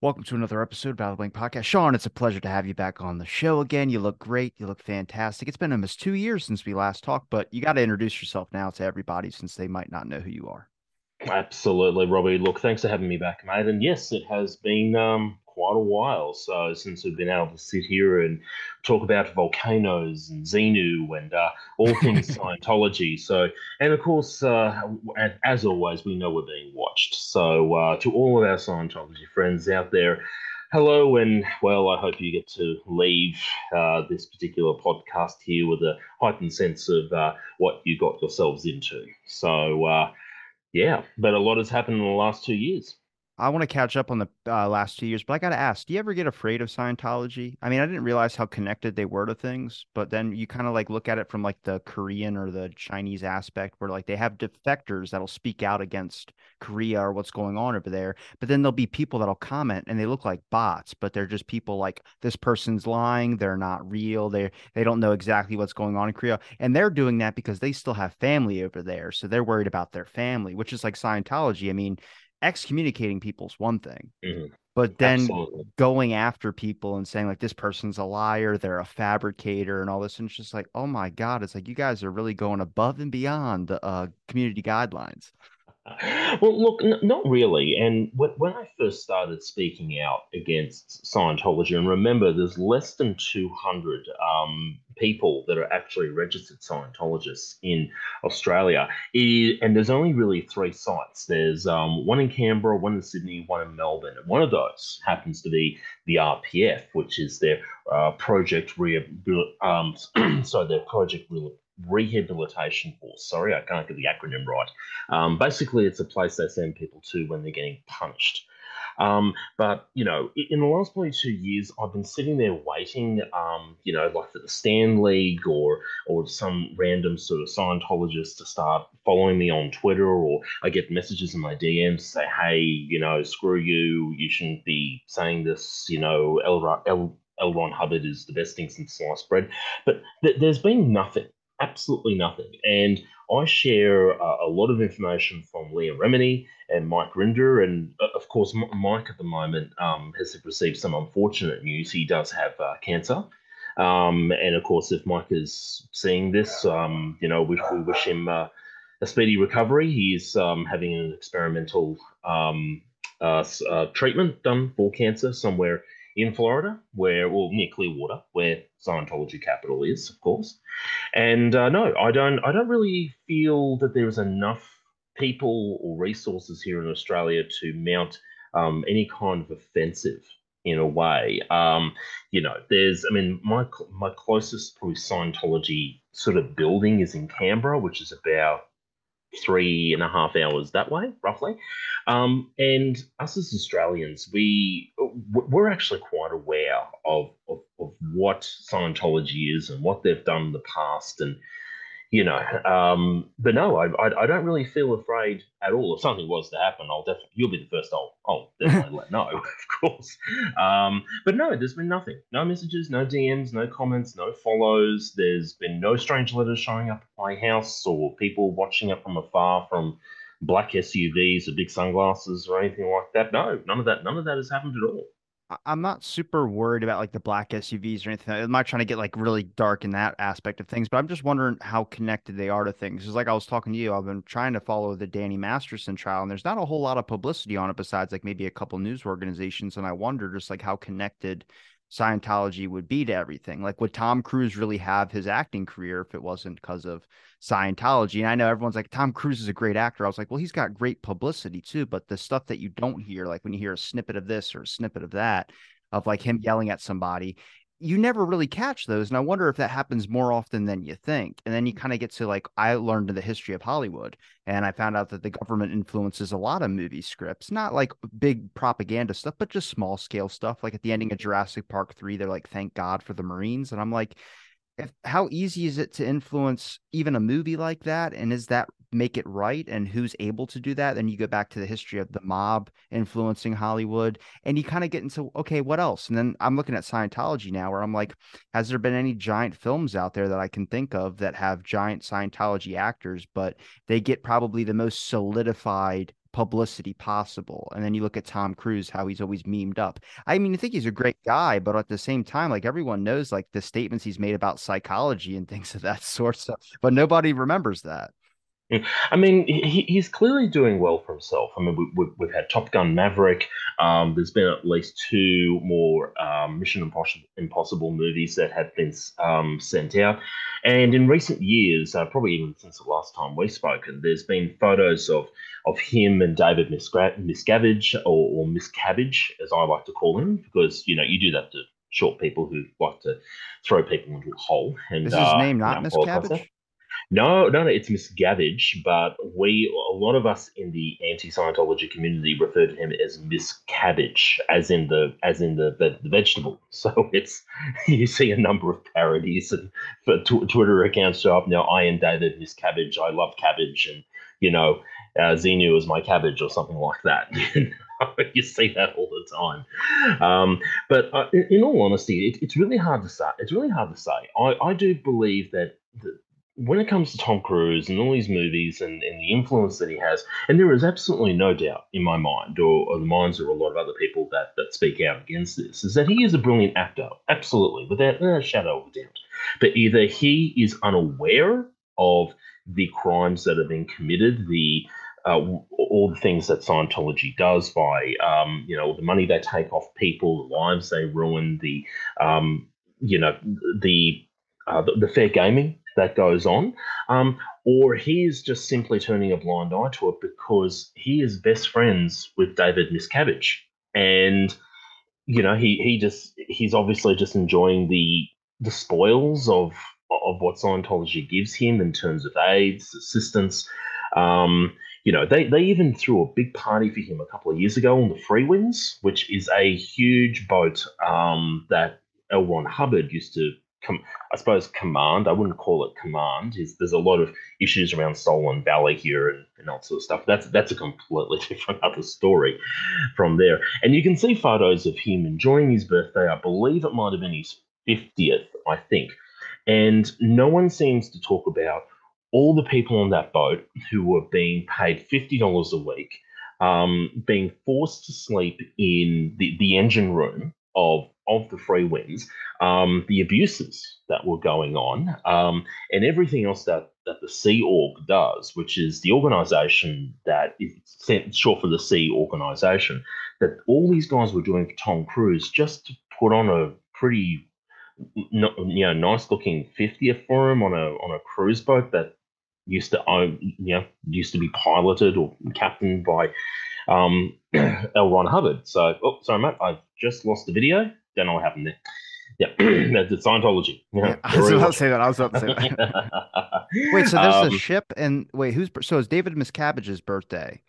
Welcome to another episode of Battle Blank Podcast. Sean, it's a pleasure to have you back on the show again. You look great. You look fantastic. It's been almost two years since we last talked, but you got to introduce yourself now to everybody since they might not know who you are. Absolutely, Robbie. Look, thanks for having me back, mate. And yes, it has been um, quite a while. So since we've been able to sit here and talk about volcanoes and Xenu and uh, all things Scientology. So and of course, uh, as always, we know we're being watched. So uh, to all of our Scientology friends out there. Hello, and well, I hope you get to leave uh, this particular podcast here with a heightened sense of uh, what you got yourselves into. So, uh, yeah, but a lot has happened in the last two years. I want to catch up on the uh, last two years, but I got to ask: Do you ever get afraid of Scientology? I mean, I didn't realize how connected they were to things, but then you kind of like look at it from like the Korean or the Chinese aspect, where like they have defectors that'll speak out against Korea or what's going on over there, but then there'll be people that'll comment and they look like bots, but they're just people like this person's lying, they're not real, they they don't know exactly what's going on in Korea, and they're doing that because they still have family over there, so they're worried about their family, which is like Scientology. I mean excommunicating people is one thing, mm-hmm. but then Absolutely. going after people and saying like this person's a liar, they're a fabricator, and all this, and it's just like, oh my god, it's like you guys are really going above and beyond the uh, community guidelines. Well, look, n- not really. And w- when I first started speaking out against Scientology, and remember, there's less than 200 um, people that are actually registered Scientologists in Australia, it, and there's only really three sites. There's um, one in Canberra, one in Sydney, one in Melbourne, and one of those happens to be the RPF, which is their uh, project re- um, so their project re- Rehabilitation Force. Sorry, I can't get the acronym right. Um, basically, it's a place they send people to when they're getting punished. Um, but you know, in the last probably two years, I've been sitting there waiting, um, you know, like for the Stan League or or some random sort of Scientologist to start following me on Twitter, or I get messages in my DMs say, hey, you know, screw you, you shouldn't be saying this, you know, L. L L. Ron Hubbard is the best thing since sliced bread. But th- there's been nothing absolutely nothing. And I share uh, a lot of information from Leah Remini and Mike Rinder. And uh, of course, Mike at the moment um, has received some unfortunate news. He does have uh, cancer. Um, and of course, if Mike is seeing this, um, you know, we, we wish him uh, a speedy recovery. He is um, having an experimental um, uh, uh, treatment done for cancer somewhere in Florida, where well near Clearwater, where Scientology capital is, of course. And uh, no, I don't. I don't really feel that there is enough people or resources here in Australia to mount um, any kind of offensive in a way. Um, you know, there's. I mean, my my closest probably Scientology sort of building is in Canberra, which is about three and a half hours that way, roughly. Um, and us as Australians, we we're actually quite aware of, of, of what Scientology is and what they've done in the past, and you know, um, but no, I, I, I don't really feel afraid at all. If something was to happen, I'll definitely you'll be the first. I'll I'll definitely let know, of course. Um, but no, there's been nothing. No messages, no DMs, no comments, no follows. There's been no strange letters showing up at my house or people watching it from afar from black SUVs or big sunglasses or anything like that. No, none of that. None of that has happened at all. I'm not super worried about like the black SUVs or anything. I'm not trying to get like really dark in that aspect of things, but I'm just wondering how connected they are to things. Because like I was talking to you, I've been trying to follow the Danny Masterson trial, and there's not a whole lot of publicity on it besides like maybe a couple news organizations. And I wonder just like how connected Scientology would be to everything. Like, would Tom Cruise really have his acting career if it wasn't because of Scientology? And I know everyone's like, Tom Cruise is a great actor. I was like, well, he's got great publicity too. But the stuff that you don't hear, like when you hear a snippet of this or a snippet of that, of like him mm-hmm. yelling at somebody, you never really catch those. And I wonder if that happens more often than you think. And then you mm. kind of get to like, I learned in the history of Hollywood and I found out that the government influences a lot of movie scripts, not like big propaganda stuff, but just small scale stuff. Like at the ending of mm. Jurassic Park 3, they're like, thank God for the Marines. And I'm like, if, how easy is it to influence even a movie like that? And is that make it right and who's able to do that then you go back to the history of the mob influencing hollywood and you kind of get into okay what else and then i'm looking at scientology now where i'm like has there been any giant films out there that i can think of that have giant scientology actors but they get probably the most solidified publicity possible. And then you look at Tom Cruise, how he's always memed up. I mean, I think he's a great guy, but at the same time, like everyone knows like the statements he's made about psychology and things of that sort. So, but nobody remembers that. I mean, he, he's clearly doing well for himself. I mean, we, have had Top Gun Maverick. Um, there's been at least two more um, Mission Impossible, Impossible movies that have been um, sent out. And in recent years, uh, probably even since the last time we've spoken, there's been photos of of him and David Miscavige, or, or Miscabbage, as I like to call him, because you know you do that to short people who like to throw people into a hole. And is his uh, name not Miscavige? No, no, no, it's Miscavige, but we, a lot of us in the anti-Scientology community refer to him as Miscabbage, as in the as in the, the, the vegetable. So it's you see a number of parodies and for Twitter accounts show up now. I am David Miscavige. I love cabbage, and you know, uh, Xenu is my cabbage or something like that. you see that all the time. Um, but uh, in, in, all honesty, it, it's really hard to say. It's really hard to say. I, I do believe that the, when it comes to Tom Cruise and all these movies and, and the influence that he has, and there is absolutely no doubt in my mind, or, or the minds of a lot of other people that, that speak out against this, is that he is a brilliant actor, absolutely, without a shadow of a doubt. But either he is unaware of the crimes that have been committed, the uh, all the things that Scientology does by, um, you know, the money they take off people, the lives they ruin, the, um, you know, the, uh, the, the fair gaming that goes on, um, or he is just simply turning a blind eye to it because he is best friends with David Miscavige, and you know he he just he's obviously just enjoying the the spoils of of what Scientology gives him in terms of aids, assistance. Um, you know, they, they even threw a big party for him a couple of years ago on the Freewinds, which is a huge boat um, that L. Ron Hubbard used to com- I suppose command. I wouldn't call it command. Is there's a lot of issues around Stolen Valor here and, and all sort of stuff. That's that's a completely different other story from there. And you can see photos of him enjoying his birthday. I believe it might have been his fiftieth, I think. And no one seems to talk about all the people on that boat who were being paid fifty dollars a week, um, being forced to sleep in the, the engine room of of the Freewinds, um, the abuses that were going on, um, and everything else that, that the Sea Org does, which is the organization that is short for the Sea Organization, that all these guys were doing for Tom Cruise just to put on a pretty you know nice looking 50th for him on a on a cruise boat that used to own you know used to be piloted or captained by um, L. Ron Hubbard. So, oh, sorry, mate, I've just lost the video. Don't know what happened there. Yeah, that's Scientology. Yeah, I was about to say that. I was about to say that. wait, so there's um, a ship, and wait, who's so it's David Miscavige's birthday?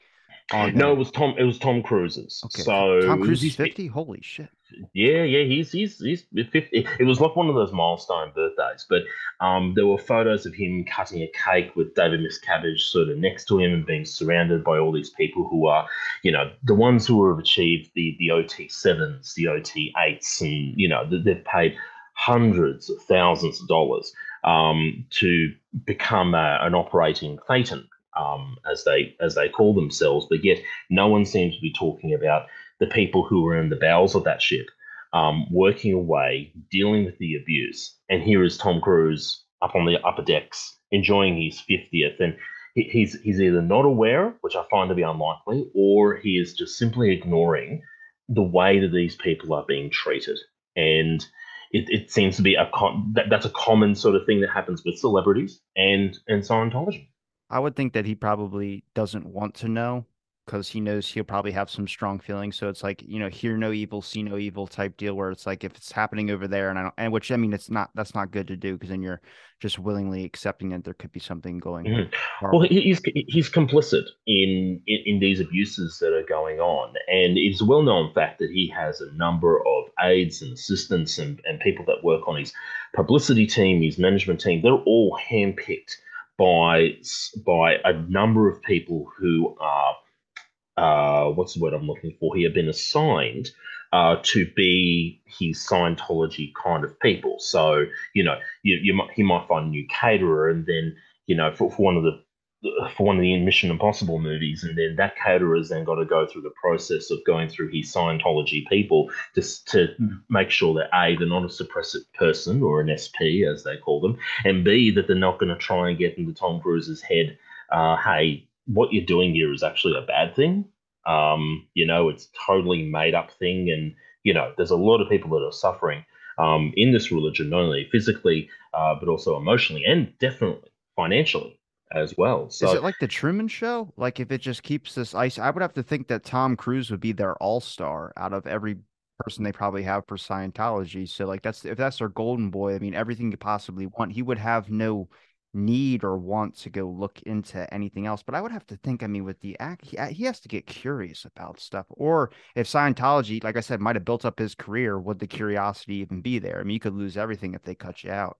No, it was Tom. It was Tom Cruise's. Okay. So Tom Cruise is fifty. Holy shit! Yeah, yeah, he's he's he's fifty. It was like one of those milestone birthdays. But um, there were photos of him cutting a cake with David Miscavige sort of next to him and being surrounded by all these people who are, you know, the ones who have achieved the the OT sevens, the OT eights, and you know they've paid hundreds of thousands of dollars um, to become a, an operating Thetan um, as they as they call themselves, but yet no one seems to be talking about the people who were in the bowels of that ship, um, working away, dealing with the abuse. And here is Tom Cruise up on the upper decks, enjoying his fiftieth, and he, he's he's either not aware, which I find to be unlikely, or he is just simply ignoring the way that these people are being treated. And it, it seems to be a con- that, that's a common sort of thing that happens with celebrities and and Scientology. I would think that he probably doesn't want to know because he knows he'll probably have some strong feelings. So it's like you know, hear no evil, see no evil type deal. Where it's like if it's happening over there, and I don't, and which I mean, it's not that's not good to do because then you're just willingly accepting that there could be something going. Mm-hmm. Well, he's he's complicit in, in, in these abuses that are going on, and it's a well known fact that he has a number of aides and assistants and, and people that work on his publicity team, his management team. They're all handpicked by by a number of people who are uh, what's the word I'm looking for He here been assigned uh, to be his Scientology kind of people. So you know, you, you might he might find a new caterer, and then you know for, for one of the for one of the Mission Impossible movies, and then that caterer has then got to go through the process of going through his Scientology people just to make sure that a they're not a suppressive person or an SP as they call them, and b that they're not going to try and get into Tom Cruise's head, uh, hey, what you're doing here is actually a bad thing. Um, you know, it's totally made up thing, and you know, there's a lot of people that are suffering um, in this religion, not only physically uh, but also emotionally and definitely financially as well. So is it like the Truman Show? Like if it just keeps this ice, I would have to think that Tom Cruise would be their all star out of every person they probably have for Scientology. So like that's if that's their golden boy. I mean, everything you possibly want. He would have no need or want to go look into anything else. But I would have to think. I mean, with the act, he, he has to get curious about stuff. Or if Scientology, like I said, might have built up his career, would the curiosity even be there? I mean, you could lose everything if they cut you out.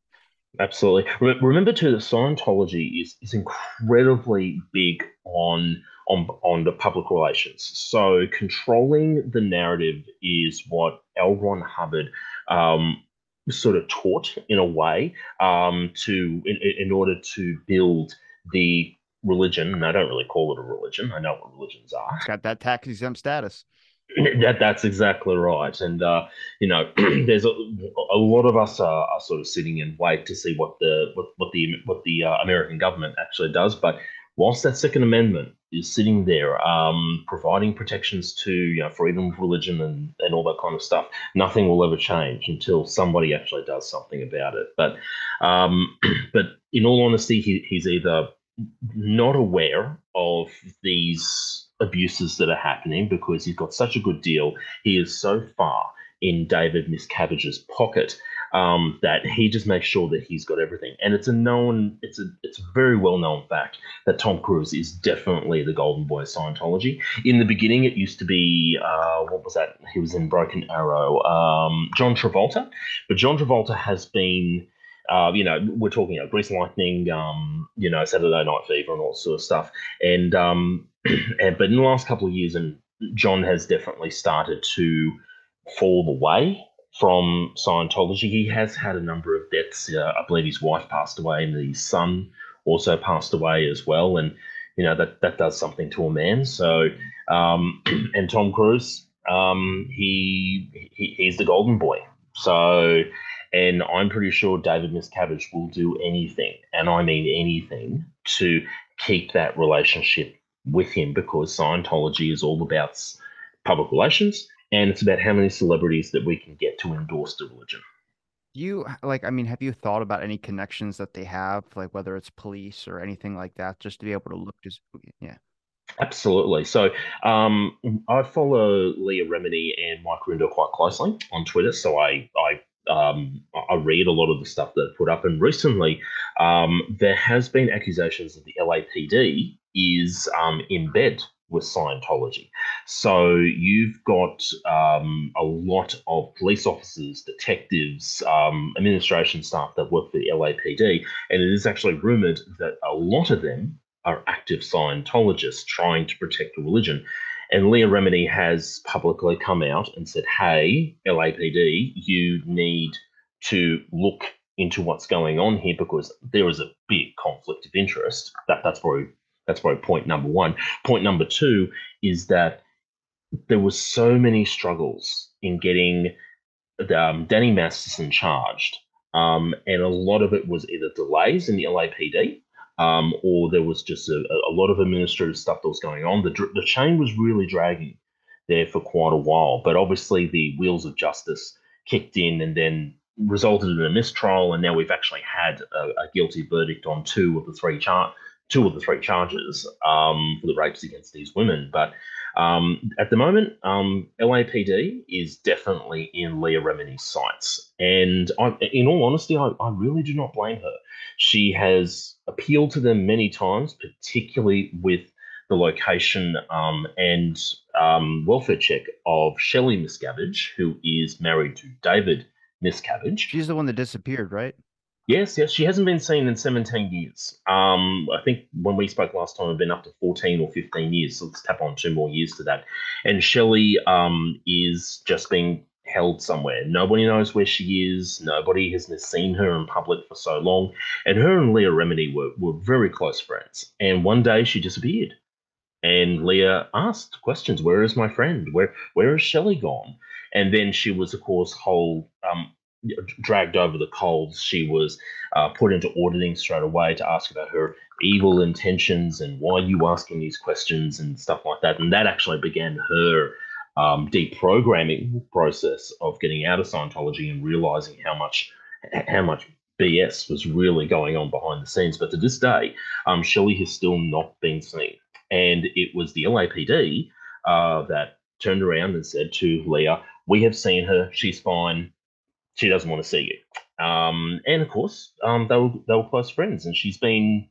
Absolutely. remember too that Scientology is is incredibly big on on on the public relations. So controlling the narrative is what L. Ron Hubbard um, sort of taught in a way um, to in, in order to build the religion. And I don't really call it a religion. I know what religions are. It's got that tax exempt status. That that's exactly right, and uh, you know, there's a, a lot of us are, are, sort of sitting and wait to see what the what, what the what the uh, American government actually does. But whilst that Second Amendment is sitting there, um, providing protections to you know freedom of religion and and all that kind of stuff, nothing will ever change until somebody actually does something about it. But um, but in all honesty, he, he's either not aware of these abuses that are happening because he's got such a good deal. He is so far in David Miscavige's pocket um, that he just makes sure that he's got everything. And it's a known, it's a it's a very well known fact that Tom Cruise is definitely the golden boy of Scientology. In the beginning, it used to be uh, what was that? He was in Broken Arrow. Um, John Travolta, but John Travolta has been. Uh, you know, we're talking about Grease Lightning, um, you know, Saturday Night Fever, and all sort of stuff. And um, and, but in the last couple of years, and John has definitely started to fall away from Scientology. He has had a number of deaths. Uh, I believe his wife passed away, and his son also passed away as well. And you know that that does something to a man. So, um, and Tom Cruise, um, he, he he's the golden boy. So, and I'm pretty sure David Miscavige will do anything, and I mean anything, to keep that relationship with him because Scientology is all about public relations and it's about how many celebrities that we can get to endorse the religion. You like, I mean, have you thought about any connections that they have, like whether it's police or anything like that, just to be able to look just, yeah. Absolutely. So um, I follow Leah Remini and Mike Rinder quite closely on Twitter. So I I um, I read a lot of the stuff that put up, and recently um, there has been accusations that the LAPD is um, in bed with Scientology. So you've got um, a lot of police officers, detectives, um, administration staff that work for the LAPD, and it is actually rumored that a lot of them are active Scientologists trying to protect the religion. And Leah Remini has publicly come out and said, hey, LAPD, you need to look into what's going on here because there is a big conflict of interest. That that's probably that's probably point number one. Point number two is that there was so many struggles in getting um, Danny Masterson charged, um, and a lot of it was either delays in the LAPD, um, or there was just a, a, lot of administrative stuff that was going on. The, the chain was really dragging there for quite a while, but obviously the wheels of justice kicked in and then resulted in a mistrial, and now we've actually had a, a guilty verdict on two of the three char- two of the three charges um, for the rapes against these women. But um, at the moment, um, LAPD is definitely in Leah Remini's sights. And I, in all honesty, I, I, really do not blame her. She has appealed to them many times, particularly with the location um, and um, welfare check of Shelley Miscavige, who is married to David Miscavige. She's the one that disappeared, right? Yes, yes, she hasn't been seen in 17 years. Um, I think when we spoke last time, it'd been up to 14 or 15 years. So let's tap on two more years to that. And Shelley um, is just being held somewhere. Nobody knows where she is. Nobody has seen her in public for so long. And her and Leah Remini were, were very close friends. And one day she disappeared. And Leah asked questions Where is my friend? Where Where is Shelley gone? And then she was, of course, whole um, dragged over the coals. She was uh, put into auditing straight away to ask about her evil intentions and why you asking these questions and stuff like that. And that actually began her um, deprogramming process of getting out of Scientology and realizing how much how much BS was really going on behind the scenes. But to this day, um, Shelley has still not been seen, and it was the LAPD uh, that turned around and said to Leah, "We have seen her. She's fine. She doesn't want to see you." Um, and of course, um, they were they were close friends, and she's been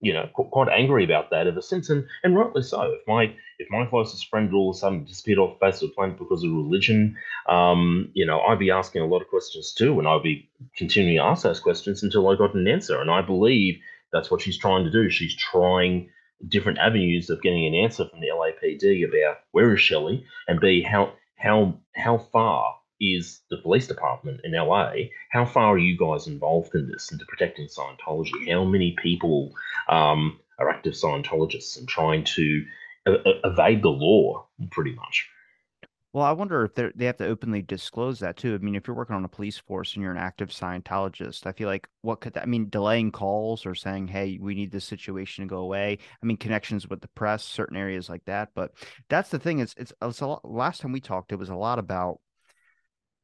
you know, quite angry about that ever since, and and rightly so. If my if my closest friend all of a sudden disappeared off the face of the planet because of religion, um, you know, I'd be asking a lot of questions too, and I'd be continuing to ask those questions until I got an answer. And I believe that's what she's trying to do. She's trying different avenues of getting an answer from the LAPD about where is Shelley, and b how how how far is the police department in LA. How far are you guys involved in this into protecting Scientology? How many people um, are active Scientologists and trying to evade the law, pretty much? Well, I wonder if they have to openly disclose that too. I mean, if you're working on a police force and you're an active Scientologist, I feel like what could that, I mean, delaying calls or saying, "Hey, we need this situation to go away." I mean, connections with the press, certain areas like that. But that's the thing. It's, it's a lot. Last time we talked, it was a lot about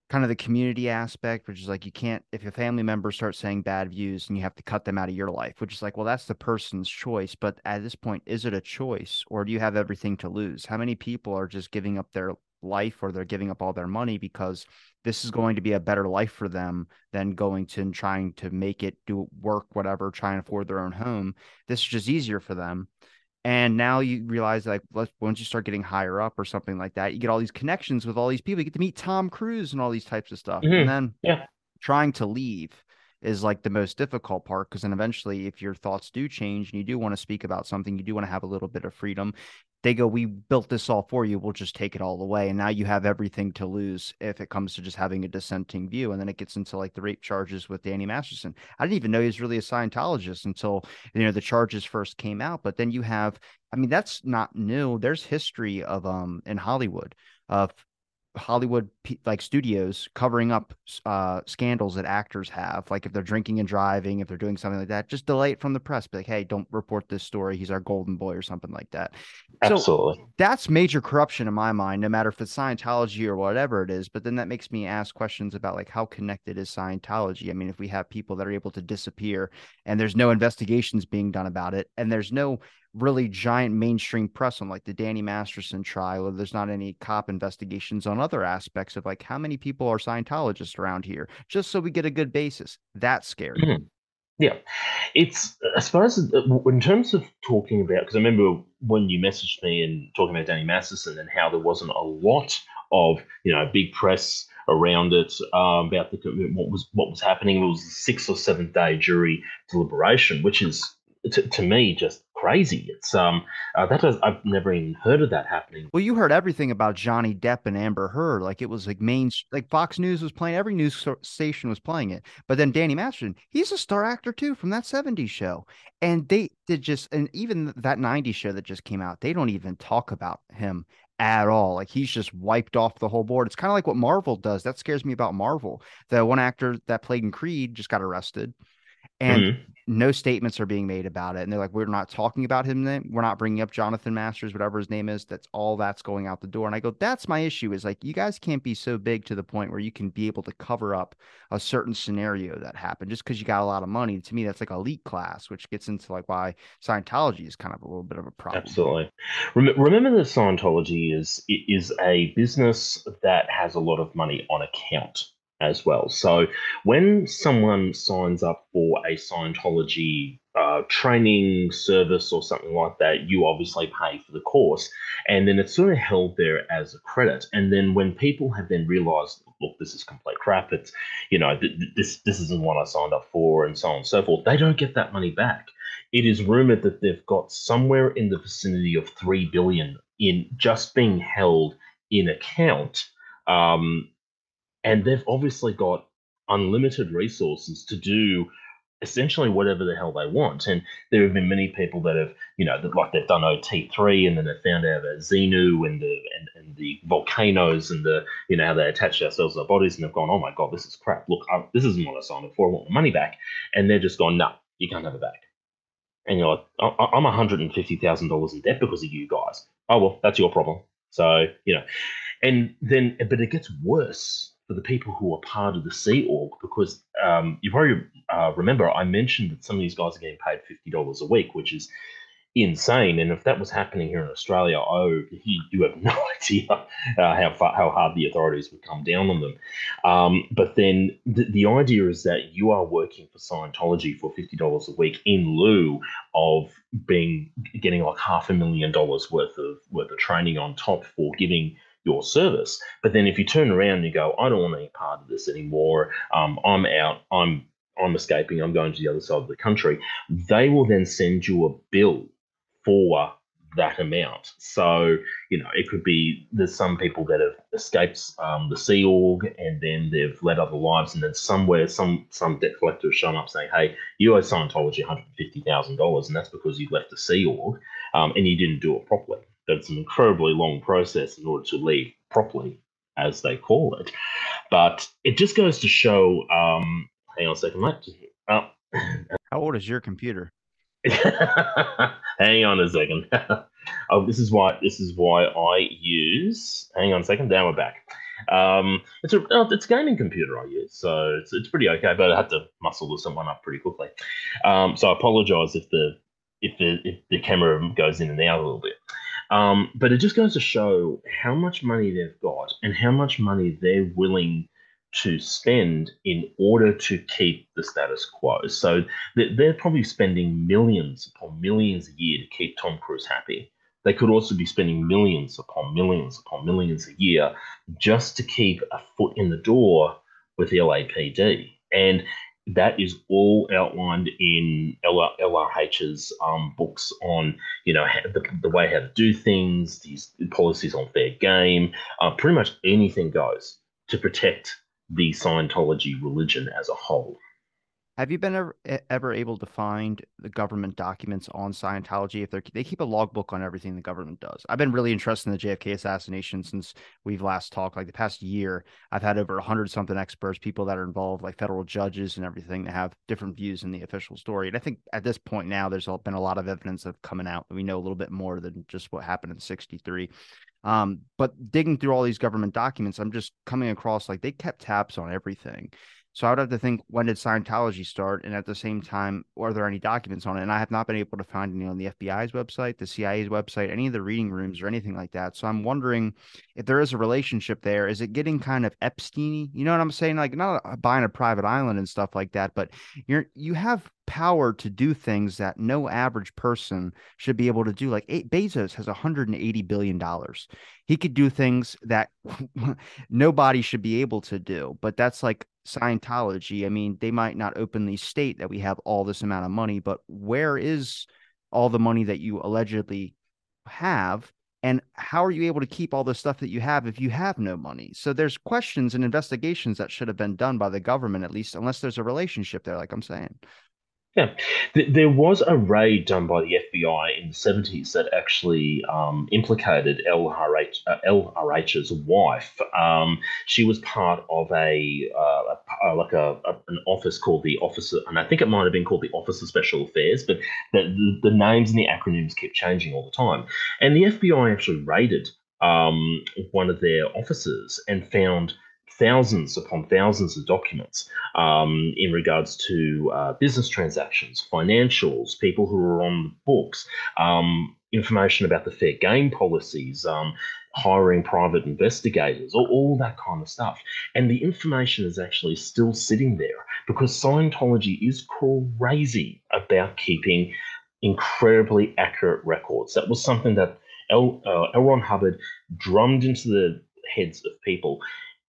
kind of the community aspect, which is like you can't if a family member starts saying bad views and you have to cut them out of your life, which is like, well, that's the person's choice. But at this point, is it a choice or do you have everything to lose? How many people are just giving up their life or they're giving up all their money because this is going to be a better life for them than going to and trying to make it do work, whatever, trying to afford their own home. This is just easier for them and now you realize like once you start getting higher up or something like that, you get all these connections with all these people. You get to meet Tom Cruise and all these types of stuff. Mm-hmm. And then yeah. trying to leave is like the most difficult part because then eventually if your thoughts do change and you do want to speak about something you do want to have a little bit of freedom they go we built this all for you we'll just take it all away and now you have everything to lose if it comes to just having a dissenting view and then it gets into like the rape charges with danny masterson. I didn't even know he was really a scientologist until you know the charges first came out but then you have i mean that's not new there's history of um in hollywood of Hollywood like studios covering up uh, scandals that actors have. Like if they're drinking and driving, if they're doing something like that, just delay it from the press. Be like, hey, don't report this story. He's our golden boy or something like that. Absolutely. So that's major corruption in my mind, no matter if it's Scientology or whatever it is. But then that makes me ask questions about like how connected is Scientology? I mean, if we have people that are able to disappear and there's no investigations being done about it, and there's no really giant mainstream press on like the Danny Masterson trial, or there's not any cop investigations on other aspects of like how many people are Scientologists around here, just so we get a good basis. That's scary. Mm-hmm. Yeah, it's as far as in terms of talking about because I remember when you messaged me and talking about Danny Masterson and how there wasn't a lot of you know big press around it um, about the what was what was happening. It was a six or seven day jury deliberation, which is to, to me just crazy. It's um uh, that does I've never even heard of that happening. Well, you heard everything about Johnny Depp and Amber Heard, like it was like main like Fox News was playing, every news station was playing it. But then Danny Masterson, he's a star actor too from that '70s show, and they did just and even that '90s show that just came out, they don't even talk about him at all. Like he's just wiped off the whole board. It's kind of like what Marvel does. That scares me about Marvel. The one actor that played in Creed just got arrested and mm-hmm. no statements are being made about it. And they're like, we're not talking about him. Then we're not bringing up Jonathan Masters, whatever his name is. That's all that's going out the door. And I go, that's my issue. Is like you guys can't be so big to the point where you can be able to cover up a certain scenario that happened just because you got a lot of money. To me, that's like elite class, which gets into like why Scientology is kind of a little bit of a problem. Absolutely. Remember that Scientology is is a business that has a lot of money on account as well. So when someone signs up for a Scientology uh, training service or something like that, you obviously pay for the course, and then it's sort of held there as a credit. And then when people have then realised, look, this is complete crap. It's you know th- this this isn't what I signed up for, and so on and so forth. They don't get that money back. It is rumored that they've got somewhere in the vicinity of three billion in just being held in account um, and they've obviously got unlimited resources to do essentially whatever the hell they want. And there have been many people that have, you know, that like they've done OT3 and then they found out about Xenu and the and, and the volcanoes and the, you know, how they attach ourselves to our bodies and they've gone, oh my God, this is crap. Look, I, this isn't what I signed up for. I want my money back. And they're just gone, no, you can't have it back. And you're like, I'm $150,000 in debt because of you guys. Oh, well, that's your problem. So, you know, and then, but it gets worse for the people who are part of the Sea Org because um, you probably uh, remember I mentioned that some of these guys are getting paid fifty dollars a week, which is insane. And if that was happening here in Australia, oh, you, have no idea uh, how far, how hard the authorities would come down on them. Um, but then the, the idea is that you are working for Scientology for fifty dollars a week in lieu of being getting like half a million dollars worth of worth of training on top for giving your service. But then if you turn around and you go, I don't want any part of this anymore. Um, I'm out. I'm I'm escaping. I'm going to the other side of the country. They will then send you a bill for that amount. So, you know, it could be there's some people that have escaped um, the Sea Org and then they've led other lives, and then somewhere some some debt collector has shown up saying, "Hey, you owe Scientology one hundred fifty thousand dollars, and that's because you left the Sea Org um, and you didn't do it properly." That's an incredibly long process in order to leave properly, as they call it. But it just goes to show. Um, hang on a second, mate. Oh. How old is your computer? hang on a second. oh, this is why this is why I use. Hang on a second. Down we're back. Um, it's a oh, it's a gaming computer I use, so it's, it's pretty okay. But I had to muscle this one up pretty quickly. Um, so I apologise if the if the if the camera goes in and out a little bit. Um, but it just goes to show how much money they've got and how much money they're willing to spend in order to keep the status quo. So they're probably spending millions upon millions a year to keep Tom Cruise happy. They could also be spending millions upon millions upon millions a year just to keep a foot in the door with the LAPD. And that is all outlined in LRH's um, books on, you know, the, the, way how to do things, these policies on fair game. Uh, pretty much anything goes to protect the Scientology religion as a whole. Have you been ever, ever able to find the government documents on Scientology? If they they keep a logbook on everything the government does, I've been really interested in the JFK assassination since we've last talked. Like the past year, I've had over hundred something experts, people that are involved, like federal judges and everything, that have different views in the official story. And I think at this point now, there's been a lot of evidence of coming out. We know a little bit more than just what happened in '63. Um, but digging through all these government documents, I'm just coming across like they kept tabs on everything. So I would have to think when did Scientology start, and at the same time, are there any documents on it? And I have not been able to find any on the FBI's website, the CIA's website, any of the reading rooms or anything like that. So I'm wondering if there is a relationship there. Is it getting kind of Epsteiny? You know what I'm saying? Like not buying a private island and stuff like that, but you're you have power to do things that no average person should be able to do. Like eight, Bezos has 180 billion dollars. He could do things that nobody should be able to do. But that's like Scientology. I mean, they might not openly state that we have all this amount of money, but where is all the money that you allegedly have? And how are you able to keep all the stuff that you have if you have no money? So there's questions and investigations that should have been done by the government, at least, unless there's a relationship there, like I'm saying. Yeah, there was a raid done by the FBI in the 70s that actually um, implicated LRH, uh, LRH's wife. Um, she was part of a, uh, a like a, a, an office called the Office, and I think it might have been called the Office of Special Affairs, but the, the, the names and the acronyms kept changing all the time. And the FBI actually raided um, one of their offices and found thousands upon thousands of documents um, in regards to uh, business transactions, financials, people who are on the books, um, information about the fair game policies, um, hiring private investigators, all, all that kind of stuff. And the information is actually still sitting there because Scientology is crazy about keeping incredibly accurate records. That was something that L, uh, L. Ron Hubbard drummed into the heads of people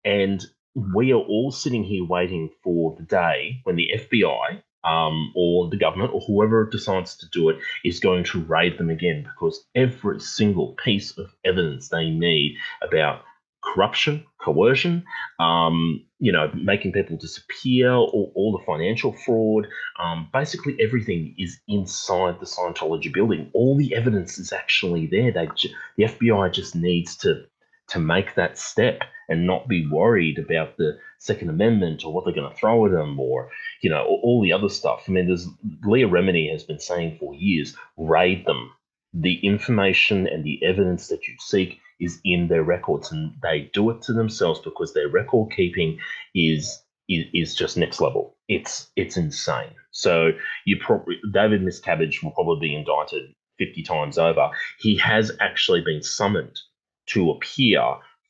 and we are all sitting here waiting for the day when the FBI um, or the government or whoever decides to do it is going to raid them again because every single piece of evidence they need about corruption, coercion, um, you know, making people disappear, all, all the financial fraud. Um, basically, everything is inside the Scientology building. All the evidence is actually there. They, the FBI just needs to to make that step and not be worried about the Second Amendment or what they're going to throw at them or you know all the other stuff. I mean, there's Leah Remini has been saying for years, raid them. The information and the evidence that you seek is in their records, and they do it to themselves because their record keeping is is, is just next level. It's it's insane. So you probably David Miscavige will probably be indicted fifty times over. He has actually been summoned to appear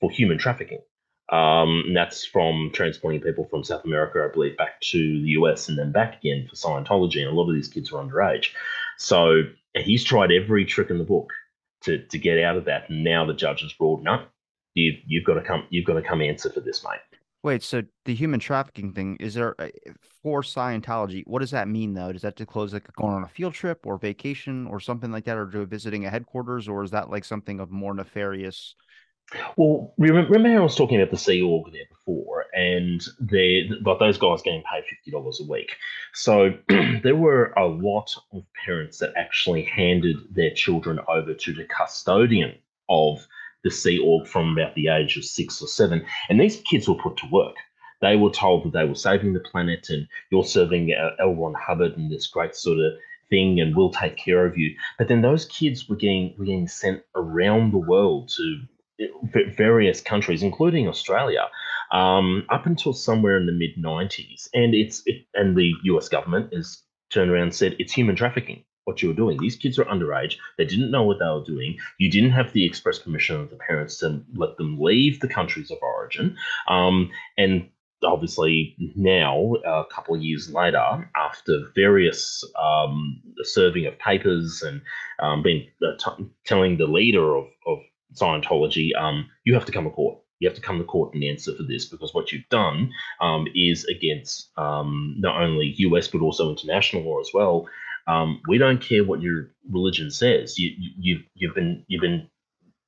for human trafficking. Um, and that's from transporting people from South America, I believe, back to the US and then back again for Scientology. And a lot of these kids were underage. So he's tried every trick in the book to to get out of that. And now the judge has ruled, no, you you've got to come you've got to come answer for this, mate. Wait, so the human trafficking thing is there for Scientology? What does that mean, though? Does that disclose like going on a field trip or vacation or something like that, or do visiting a headquarters, or is that like something of more nefarious? Well, remember I was talking about the Sea Org there before, and they but those guys getting paid fifty dollars a week. So there were a lot of parents that actually handed their children over to the custodian of the Sea Org from about the age of six or seven, and these kids were put to work. They were told that they were saving the planet, and you're serving uh, L. Ron Hubbard and this great sort of thing, and we'll take care of you. But then those kids were getting were getting sent around the world to various countries, including Australia, um, up until somewhere in the mid 90s. And it's it, and the US government has turned around and said it's human trafficking. What you were doing. These kids are underage. They didn't know what they were doing. You didn't have the express permission of the parents to let them leave the countries of origin. Um, and obviously now a couple of years later after various um, serving of papers and um, been uh, t- telling the leader of, of Scientology, um, you have to come to court. You have to come to court and answer for this because what you've done um, is against um, not only US but also international law as well. Um, we don't care what your religion says. You, you, you've you've been you've been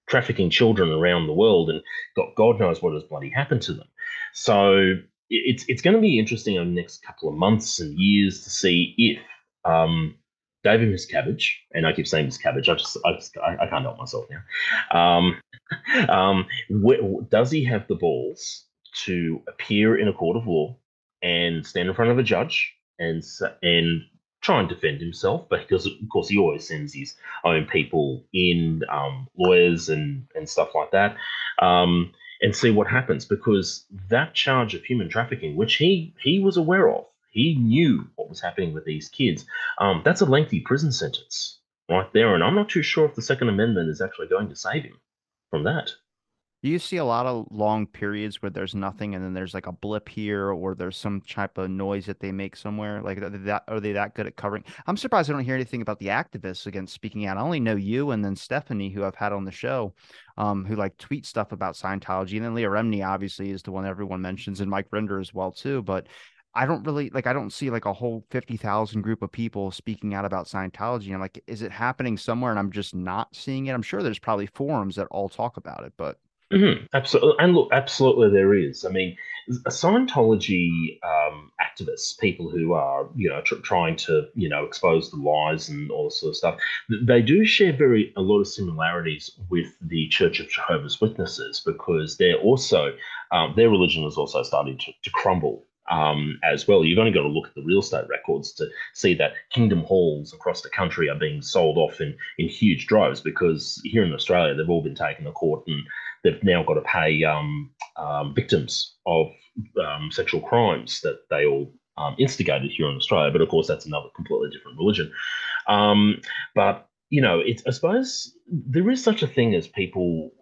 trafficking children around the world, and God, God knows what has bloody happened to them. So it's it's going to be interesting over the next couple of months and years to see if um, David Miscavige, and I keep saying Miscabbage. I just, I, just, I, I can't help myself now. Um, um, wh- does he have the balls to appear in a court of law and stand in front of a judge and and try and defend himself? Because of course he always sends his own people in, um, lawyers and and stuff like that. Um, and see what happens because that charge of human trafficking, which he he was aware of, he knew what was happening with these kids. Um, that's a lengthy prison sentence right there, and I'm not too sure if the Second Amendment is actually going to save him from that. Do you see a lot of long periods where there's nothing, and then there's like a blip here, or there's some type of noise that they make somewhere? Like that, are they that good at covering? I'm surprised I don't hear anything about the activists against speaking out. I only know you and then Stephanie, who I've had on the show, um, who like tweet stuff about Scientology, and then Leah Remini obviously is the one everyone mentions, and Mike Rinder as well too. But I don't really like I don't see like a whole 50,000 group of people speaking out about Scientology. I'm like, is it happening somewhere and I'm just not seeing it? I'm sure there's probably forums that all talk about it, but mm-hmm. absolutely. And look, absolutely there is. I mean, Scientology um, activists, people who are, you know, tr- trying to, you know, expose the lies and all this sort of stuff, they do share very a lot of similarities with the Church of Jehovah's Witnesses because they're also, um, their religion is also starting to, to crumble um, as well. You've only got to look at the real estate records to see that kingdom halls across the country are being sold off in, in huge droves because here in Australia they've all been taken to court and they've now got to pay um, um, victims of um, sexual crimes that they all um, instigated here in Australia. But of course, that's another completely different religion. Um, but you know, it's I suppose there is such a thing as people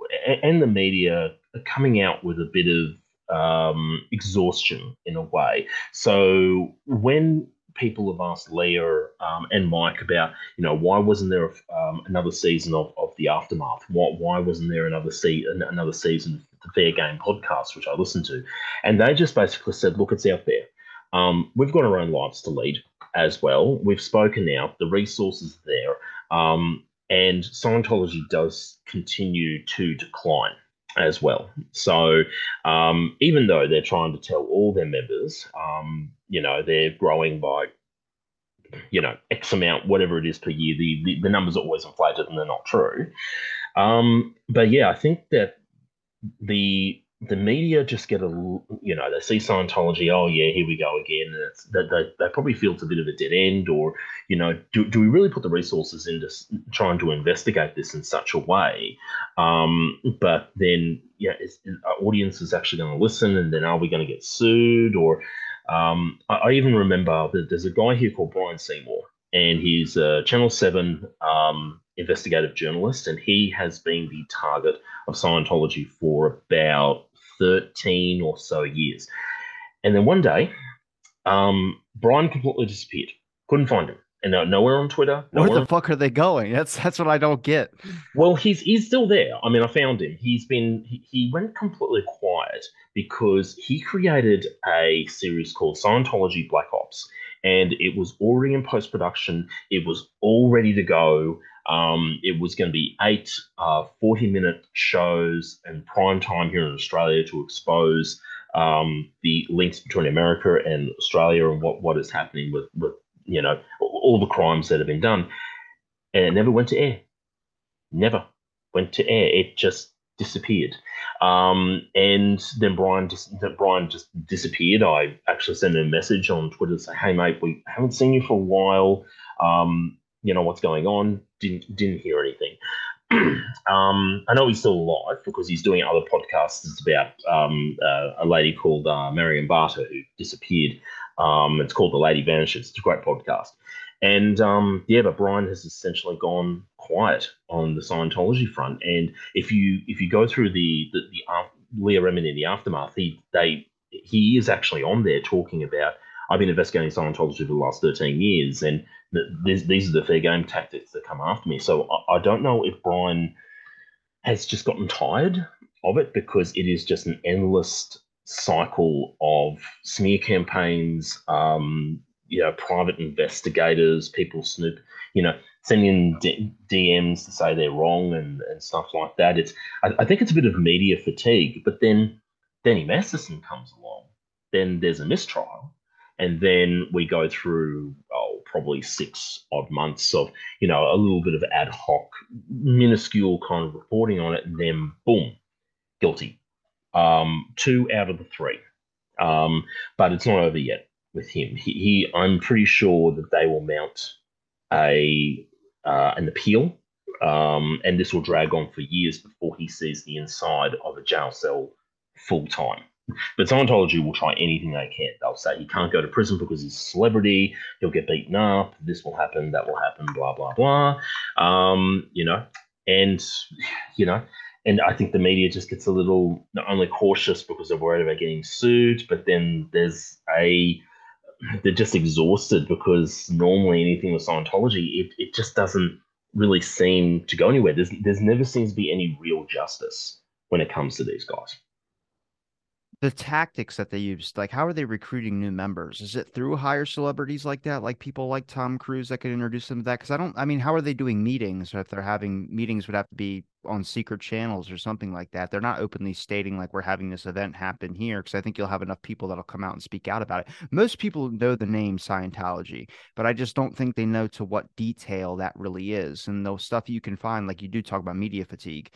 and the media coming out with a bit of um, exhaustion in a way. So when people have asked Leah um, and Mike about, you know, why wasn't there um, another season of, of the aftermath? Why, why wasn't there another se- another season of the Fair Game podcast, which I listened to? And they just basically said, look, it's out there. Um, we've got our own lives to lead as well. We've spoken out. The resources there. Um, and Scientology does continue to decline as well. So um, even though they're trying to tell all their members, um, you know, they're growing by, you know, X amount, whatever it is per year, the, the, the numbers are always inflated and they're not true. Um, but yeah, I think that the the media just get a you know they see Scientology oh yeah here we go again and it's they, they, they probably feel it's a bit of a dead end or you know do, do we really put the resources into trying to investigate this in such a way? Um, but then yeah is, is our audience is actually going to listen and then are we going to get sued or um, I, I, even remember that there's a guy here called Bryan Seymour and he's a Channel 7 um, investigative journalist and he has been the target of Scientology for about 13 or so years. And then one day, um, Bryan completely disappeared. Couldn't find him. And uh, nowhere on Twitter. Nowhere Where the fuck are they going? That's that's what I don't get. Well, he's he's still there. I mean, I found him. He's been he, he went completely quiet because he created a series called Scientology Black Ops, and it was already in post production. It was all ready to go. Um, it was going to be eight uh, 40 minute shows and prime time here in Australia to expose um, the links between America and Australia and what, what is happening with, with, you know, all the crimes that have been done. And it never went to air. Never went to air. It just disappeared. Um, and then Bryan just Bryan just disappeared. I actually sent him a message on Twitter to say, "Hey mate, we haven't seen you for a while. Um, you know what's going on. Didn't didn't hear anything. um, I know he's still alive because he's doing other podcasts. It's about um, uh, a lady called uh, Marion Barter who disappeared. Um, it's called The Lady Vanishes. It's a great podcast. And um, yeah, but Bryan has essentially gone quiet on the Scientology front. And if you if you go through the the, the uh, Leah Remini in the aftermath, he they he is actually on there talking about I've been investigating Scientology for the last 13 years, and th- these are the fair game tactics that come after me. So I, I don't know if Bryan has just gotten tired of it because it is just an endless cycle of smear campaigns, um, you know, private investigators, people snoop, you know, sending D- DMs to say they're wrong and, and stuff like that. It's I, I think it's a bit of media fatigue. But then Danny Masterson comes along, then there's a mistrial, and then we go through oh, probably six odd months of you know a little bit of ad hoc, minuscule kind of reporting on it, and then boom, guilty. Um, two out of the three, um, but it's not over yet with him. He, he, I'm pretty sure that they will mount a uh, an appeal, um, and this will drag on for years before he sees the inside of a jail cell full time. But Scientology will try anything they can. They'll say he can't go to prison because he's a celebrity. He'll get beaten up. This will happen. That will happen. Blah blah blah. Um, you know, and you know, and I think the media just gets a little not only cautious because they're worried about getting sued, but then there's a they're just exhausted because normally anything with Scientology, it, it just doesn't really seem to go anywhere. There's there's never seems to be any real justice when it comes to these guys the tactics that they use like how are they recruiting new members? Is it through higher celebrities like that like people like tom cruise that could introduce them to that? Because i don't i mean how are they doing meetings or if they're having meetings would have to be on secret channels or something like that? They're not openly stating like we're having this event happen here because i think you'll have enough people that'll come out and speak out about it. Most people know the name scientology but i just don't think they know to what detail that really is. And the stuff you can find like you do talk about media fatigue.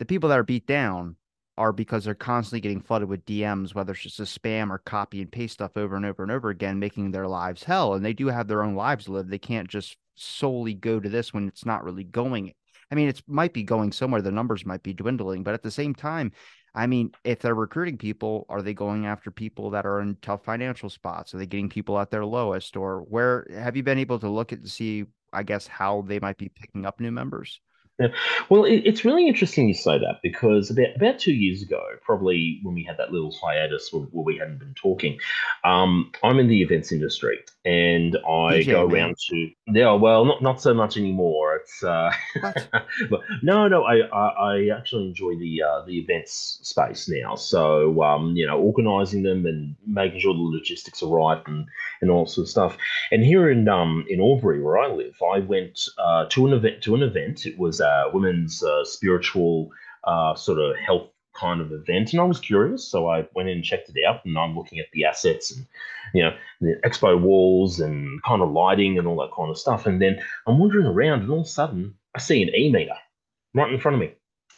The people that are beat down are because they're constantly getting flooded with DMs, whether it's just a spam or copy and paste stuff over and over and over again, making their lives hell. And they do have their own lives to live. They can't just solely go to this when it's not really going. I mean, it might be going somewhere. The numbers might be dwindling, but at the same time, I mean, if they're recruiting people, are they going after people that are in tough financial spots? Are they getting people at their lowest? Or where have you been able to look at to see, I guess, how they might be picking up new members? Yeah. Well, it, it's really interesting you say that because about about two years ago, probably when we had that little hiatus where, where we hadn't been talking, um, I'm in the events industry and I DJ, go man. around to yeah. Well, not not so much anymore. It's uh, but no, no. I, I, I actually enjoy the uh, the events space now. So um, you know, organizing them and making sure the logistics are right and and all sort of stuff. And here in um in Albury, where I live, I went uh, to an event to an event. It was uh, women's uh, spiritual uh, sort of health kind of event, and I was curious, so I went in and checked it out, and I'm looking at the assets and you know the expo walls and kind of lighting and all that kind of stuff, and then I'm wandering around, and all of a sudden I see an e meter right in front of me,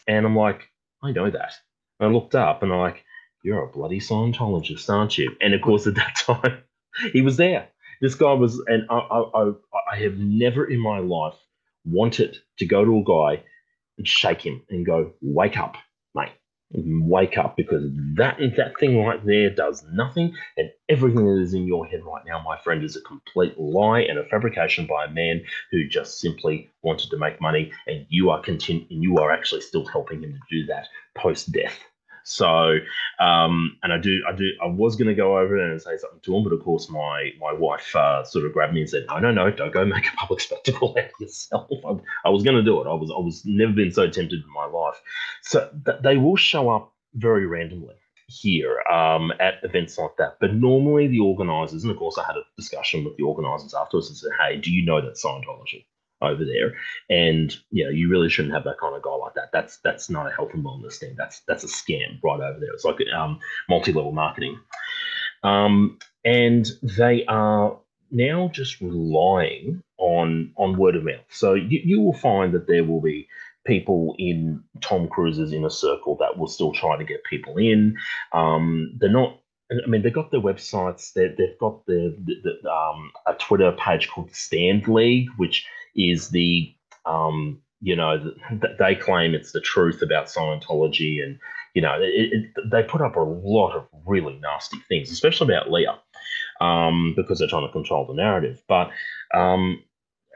and I'm like, I know that. And I looked up, and I'm like, you're a bloody Scientologist, aren't you? And of course, at that time, he was there. This guy was, and I, I, I have never in my life wanted to go to a guy and shake him and go, wake up, mate. Wake up because that that thing right there does nothing and everything that is in your head right now my friend is a complete lie and a fabrication by a man who just simply wanted to make money and you are continu- and you are actually still helping him to do that post death so, um, and I do, I do, I was going to go over and say something to him, but of course, my my wife uh, sort of grabbed me and said, "No, no, no, don't go make a public spectacle out of yourself." I, I was going to do it. I was, I was never been so tempted in my life. So th- they will show up very randomly here um, at events like that. But normally the organisers, and of course I had a discussion with the organisers afterwards and said, hey, do you know that Scientology? Over there. And you know, you really shouldn't have that kind of guy like that. That's that's not a health and wellness thing. That's that's a scam right over there. It's like um, multi-level marketing. Um, and they are now just relying on on word of mouth. So you, you will find that there will be people in Tom Cruise's inner circle that will still try to get people in. Um, they're not I mean, they've got their websites. they have got their, the, the, um, a Twitter page called Stand League, which is the um, you know the, they claim it's the truth about Scientology, and you know it, it, they put up a lot of really nasty things, especially about Leah, um, because they're trying to control the narrative. But um,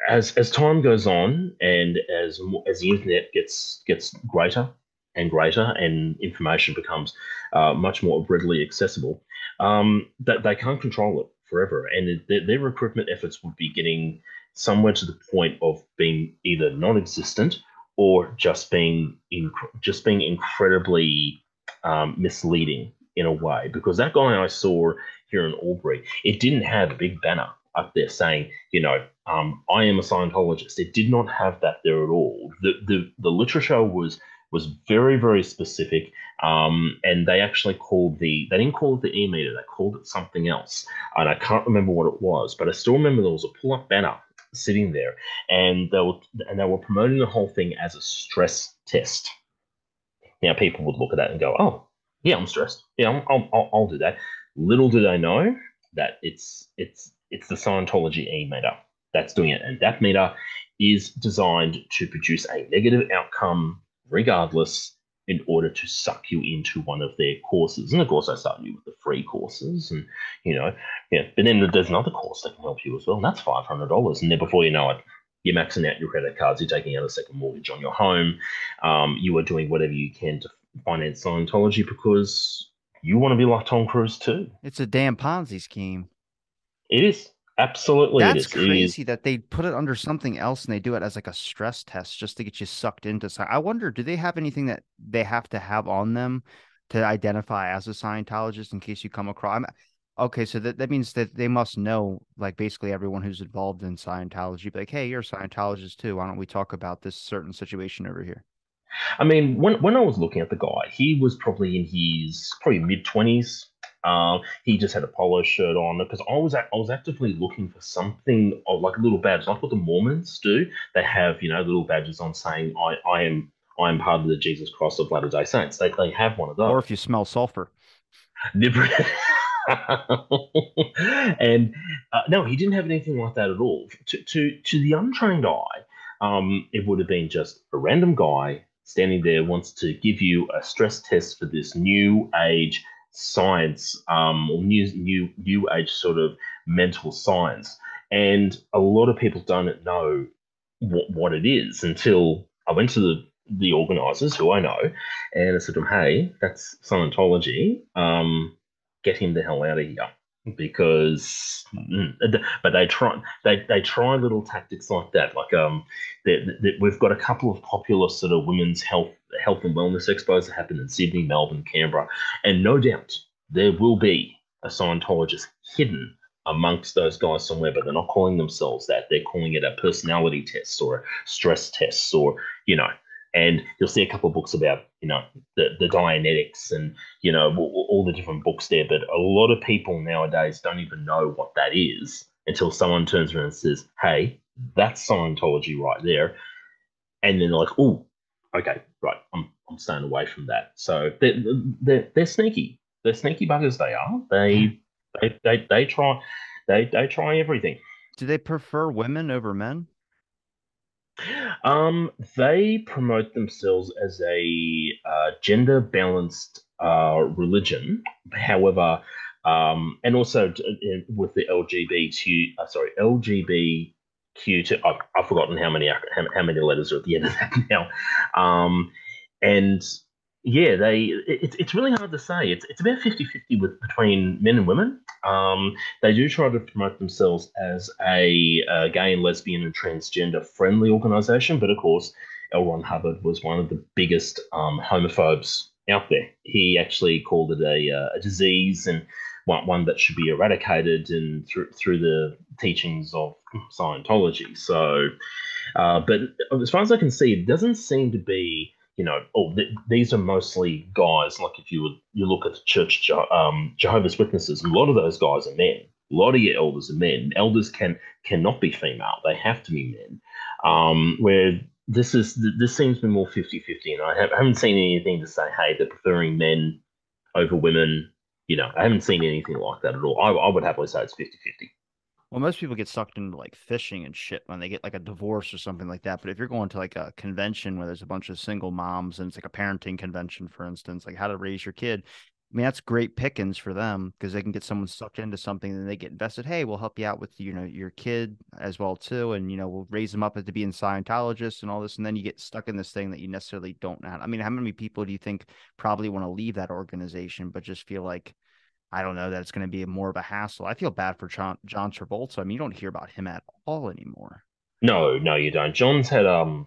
as as time goes on, and as as the internet gets gets greater and greater, and information becomes uh, much more readily accessible, um, that they can't control it forever, and their, their recruitment efforts would be getting somewhere to the point of being either non-existent or just being in, just being incredibly um, misleading in a way. Because that guy I saw here in Albury, it didn't have a big banner up there saying, you know, um, I am a Scientologist. It did not have that there at all. The the, the literature was was very very specific, um, and they actually called the they didn't call it the e meter. They called it something else, and I can't remember what it was. But I still remember there was a pull up banner sitting there, and they were and they were promoting the whole thing as a stress test. Now people would look at that and go, "Oh, yeah, I'm stressed. Yeah, I'll, I'll, I'll do that." Little do they know that it's it's it's the Scientology E meter that's doing it, and that meter is designed to produce a negative outcome regardless in order to suck you into one of their courses. And of course, I start you with the free courses, and you know, yeah. But then there's another course that can help you as well, and that's five hundred dollars. And then before you know it, you're maxing out your credit cards, you're taking out a second mortgage on your home, um, you are doing whatever you can to finance Scientology because you want to be like Tom Cruise too. It's a damn Ponzi scheme. It is. Absolutely, that's crazy that they put it under something else and they do it as like a stress test just to get you sucked into. I wonder, do they have anything that they have to have on them to identify as a Scientologist in case you come across? I'm, okay, so that, that means that they must know like basically everyone who's involved in Scientology. Like, hey, you're a Scientologist too. Why don't we talk about this certain situation over here? I mean, when when I was looking at the guy, he was probably in his probably mid twenties, um, he just had a polo shirt on because I was I was actively looking for something of like a little badge, like what the Mormons do. They have you know little badges on saying I I am I am part of the Jesus Christ of Latter Day Saints. They they have one of those. Or if you smell sulfur. and uh, no, he didn't have anything like that at all. To to to the untrained eye, um, it would have been just a random guy standing there wants to give you a stress test for this new age science um, or new new new age sort of mental science, and a lot of people don't know what, what it is until I went to the the organizers who I know, and I said to them, "Hey, that's Scientology. Um, get him the hell out of here." Because mm, but they try they, they try little tactics like that like um that we've got a couple of popular sort of women's health health and wellness expos that happen in Sydney, Melbourne, Canberra, and no doubt there will be a Scientologist hidden amongst those guys somewhere, but they're not calling themselves that. They're calling it a personality test or a stress test or, you know, and you'll see a couple of books about you know the, the Dianetics and you know all, the different books there. But a lot of people nowadays don't even know what that is until someone turns around and says, "Hey, that's Scientology right there," and then they're like, "Oh, okay, right, I'm I'm staying away from that." So they're they're, they're sneaky. They're sneaky buggers. They are. They hmm. they they, they try they they try everything. Do they prefer women over men? Um, they promote themselves as a uh, gender balanced uh, religion. However, um, and also uh, with the LGBT, uh, sorry, LGBTQ. I've, I've forgotten how many how, how, many letters are at the end of that now. Um, and yeah, they it, it's really hard to say. It's it's about 50-50 with between men and women. Um, they do try to promote themselves as a, a gay and lesbian and transgender friendly organization, but of course, L. Ron Hubbard was one of the biggest um, homophobes out there. He actually called it a, uh, a disease and one, one that should be eradicated and through through the teachings of Scientology. So, uh, but as far as I can see, it doesn't seem to be you know, oh, th- these are mostly guys. Like if you you look at the church, um, Jehovah's Witnesses, a lot of those guys are men. A lot of your elders are men. Elders can cannot be female; they have to be men. Um, where this is this seems to be more 50-50 and I, have, haven't seen anything to say, hey, they're preferring men over women. You know, I haven't seen anything like that at all. I, I would happily say it's 50-50. Well, most people get sucked into like fishing and shit when they get like a divorce or something like that. But if you're going to like a convention where there's a bunch of single moms and it's like a parenting convention, for instance, like how to raise your kid, I mean, that's great pickings for them because they can get someone sucked into something and they get invested. Hey, we'll help you out with you know your kid as well too, and you know we'll raise them up to being Scientologists and all this, and then you get stuck in this thing that you necessarily don't know. I mean, how many people do you think probably want to leave that organization but just feel like I don't know that it's going to be more of a hassle. I feel bad for John, John Travolta. I mean, you don't hear about him at all anymore. No, no, you don't. John's had um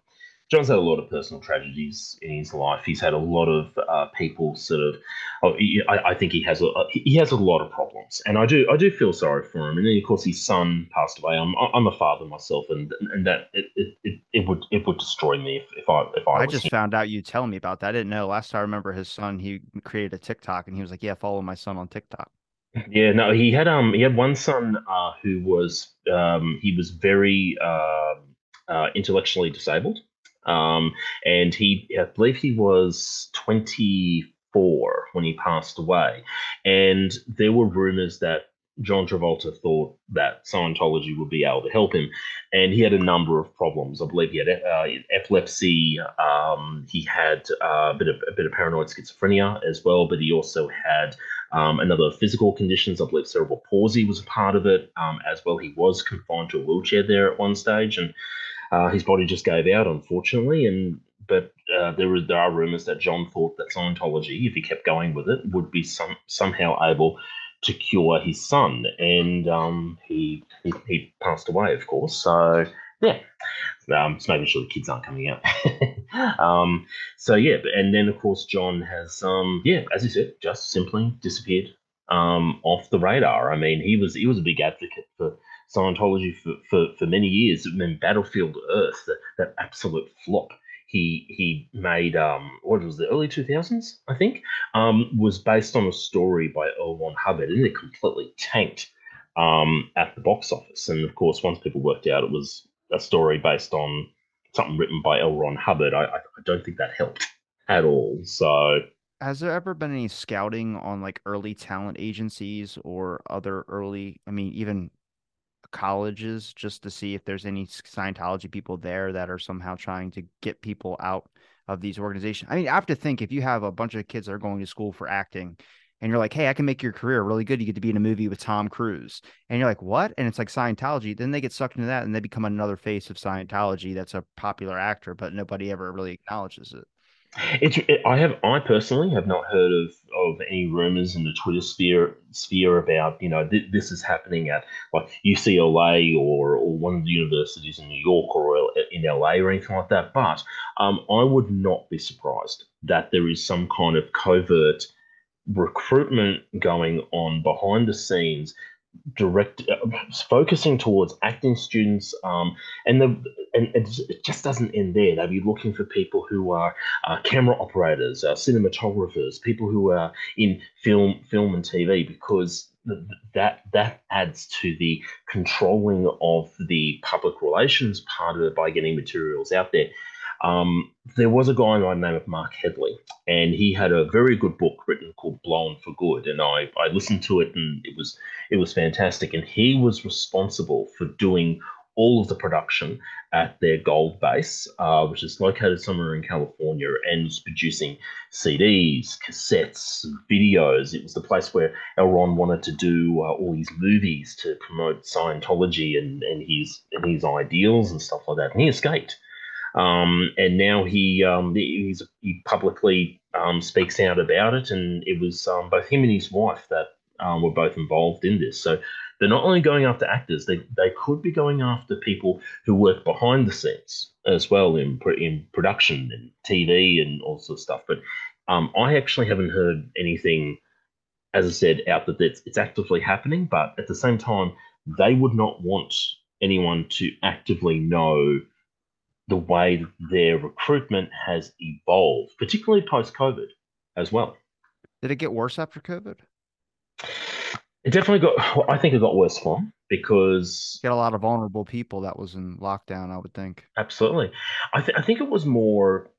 John's had a lot of personal tragedies in his life. He's had a lot of uh, people sort of. Oh, I, I, think he has a he has a lot of problems, and I do I do feel sorry for him. And then of course his son passed away. I'm I'm a father myself, and and that it it, it, it would it would destroy me if, if I if I. I just him. found out you telling me about that. I didn't know. Last time I remember, his son he created a TikTok, and he was like, "Yeah, follow my son on TikTok." Yeah, no, he had um he had one son uh, who was um he was very uh, uh, intellectually disabled. Um, and he, I believe he was 24 when he passed away. And there were rumors that John Travolta thought that Scientology would be able to help him, and he had a number of problems. I believe he had uh, epilepsy. Um, he had uh, a bit of a bit of paranoid schizophrenia as well, but he also had um, another physical conditions. I believe cerebral palsy was a part of it um, as well. He was confined to a wheelchair there at one stage, and uh, his body just gave out, unfortunately, and but uh, there, there are rumors that John thought that Scientology, if he kept going with it, would be some somehow able to cure his son, and um, he, he, he passed away, of course. So yeah, um, just making sure the kids aren't coming out. um, so yeah, and then of course John has um, yeah, as you said, just simply disappeared um, off the radar. I mean, he was he was a big advocate for Scientology for, for, for many years. I mean, Battlefield Earth, that, that absolute flop he he made um what was the early 2000s I think um was based on a story by L. Ron Hubbard and it completely tanked um at the box office and of course once people worked out it was a story based on something written by L. Ron Hubbard I, I don't think that helped at all so has there ever been any scouting on like early talent agencies or other early I mean even colleges just to see if there's any Scientology people there that are somehow trying to get people out of these organizations. I mean, I have to think if you have a bunch of kids that are going to school for acting and you're like, hey, I can make your career really good. You get to be in a movie with Tom Cruise. And you're like, what? And it's like Scientology. Then they get sucked into that and they become another face of Scientology that's a popular actor, but nobody ever really acknowledges it. It's it, I have I personally have not heard of of any rumors in the Twitter sphere sphere about you know th- this is happening at like UCLA or or one of the universities in New York or in LA or anything like that. But um, I would not be surprised that there is some kind of covert recruitment going on behind the scenes direct uh, focusing towards acting students um, and the and it just doesn't end there. They'll be looking for people who are uh, camera operators uh, cinematographers people who are in film film and tv because that that adds to the controlling of the public relations part of it by getting materials out there um, there was a guy by the name of Mark Headley, and he had a very good book written called Blown for Good, and I, I listened to it, and it was it was fantastic. And he was responsible for doing all of the production at their gold base, uh, which is located somewhere in California, and was producing CDs, cassettes, videos. It was the place where L. Ron wanted to do uh, all these movies to promote Scientology and, and his and his ideals and stuff like that. And he escaped. Um, and now he um, he publicly um, speaks out about it, and it was um, both him and his wife that um, were both involved in this. So they're not only going after actors; they they could be going after people who work behind the scenes as well in in production and TV and all sorts of stuff. But um, I actually haven't heard anything, as I said, out that it's, it's actively happening. But at the same time, they would not want anyone to actively know the way their recruitment has evolved, particularly post COVID as well. Did it get worse after COVID? It definitely got. I think it got worse for them because get a lot of vulnerable people that was in lockdown. I would think. Absolutely, I, th- I think it was more.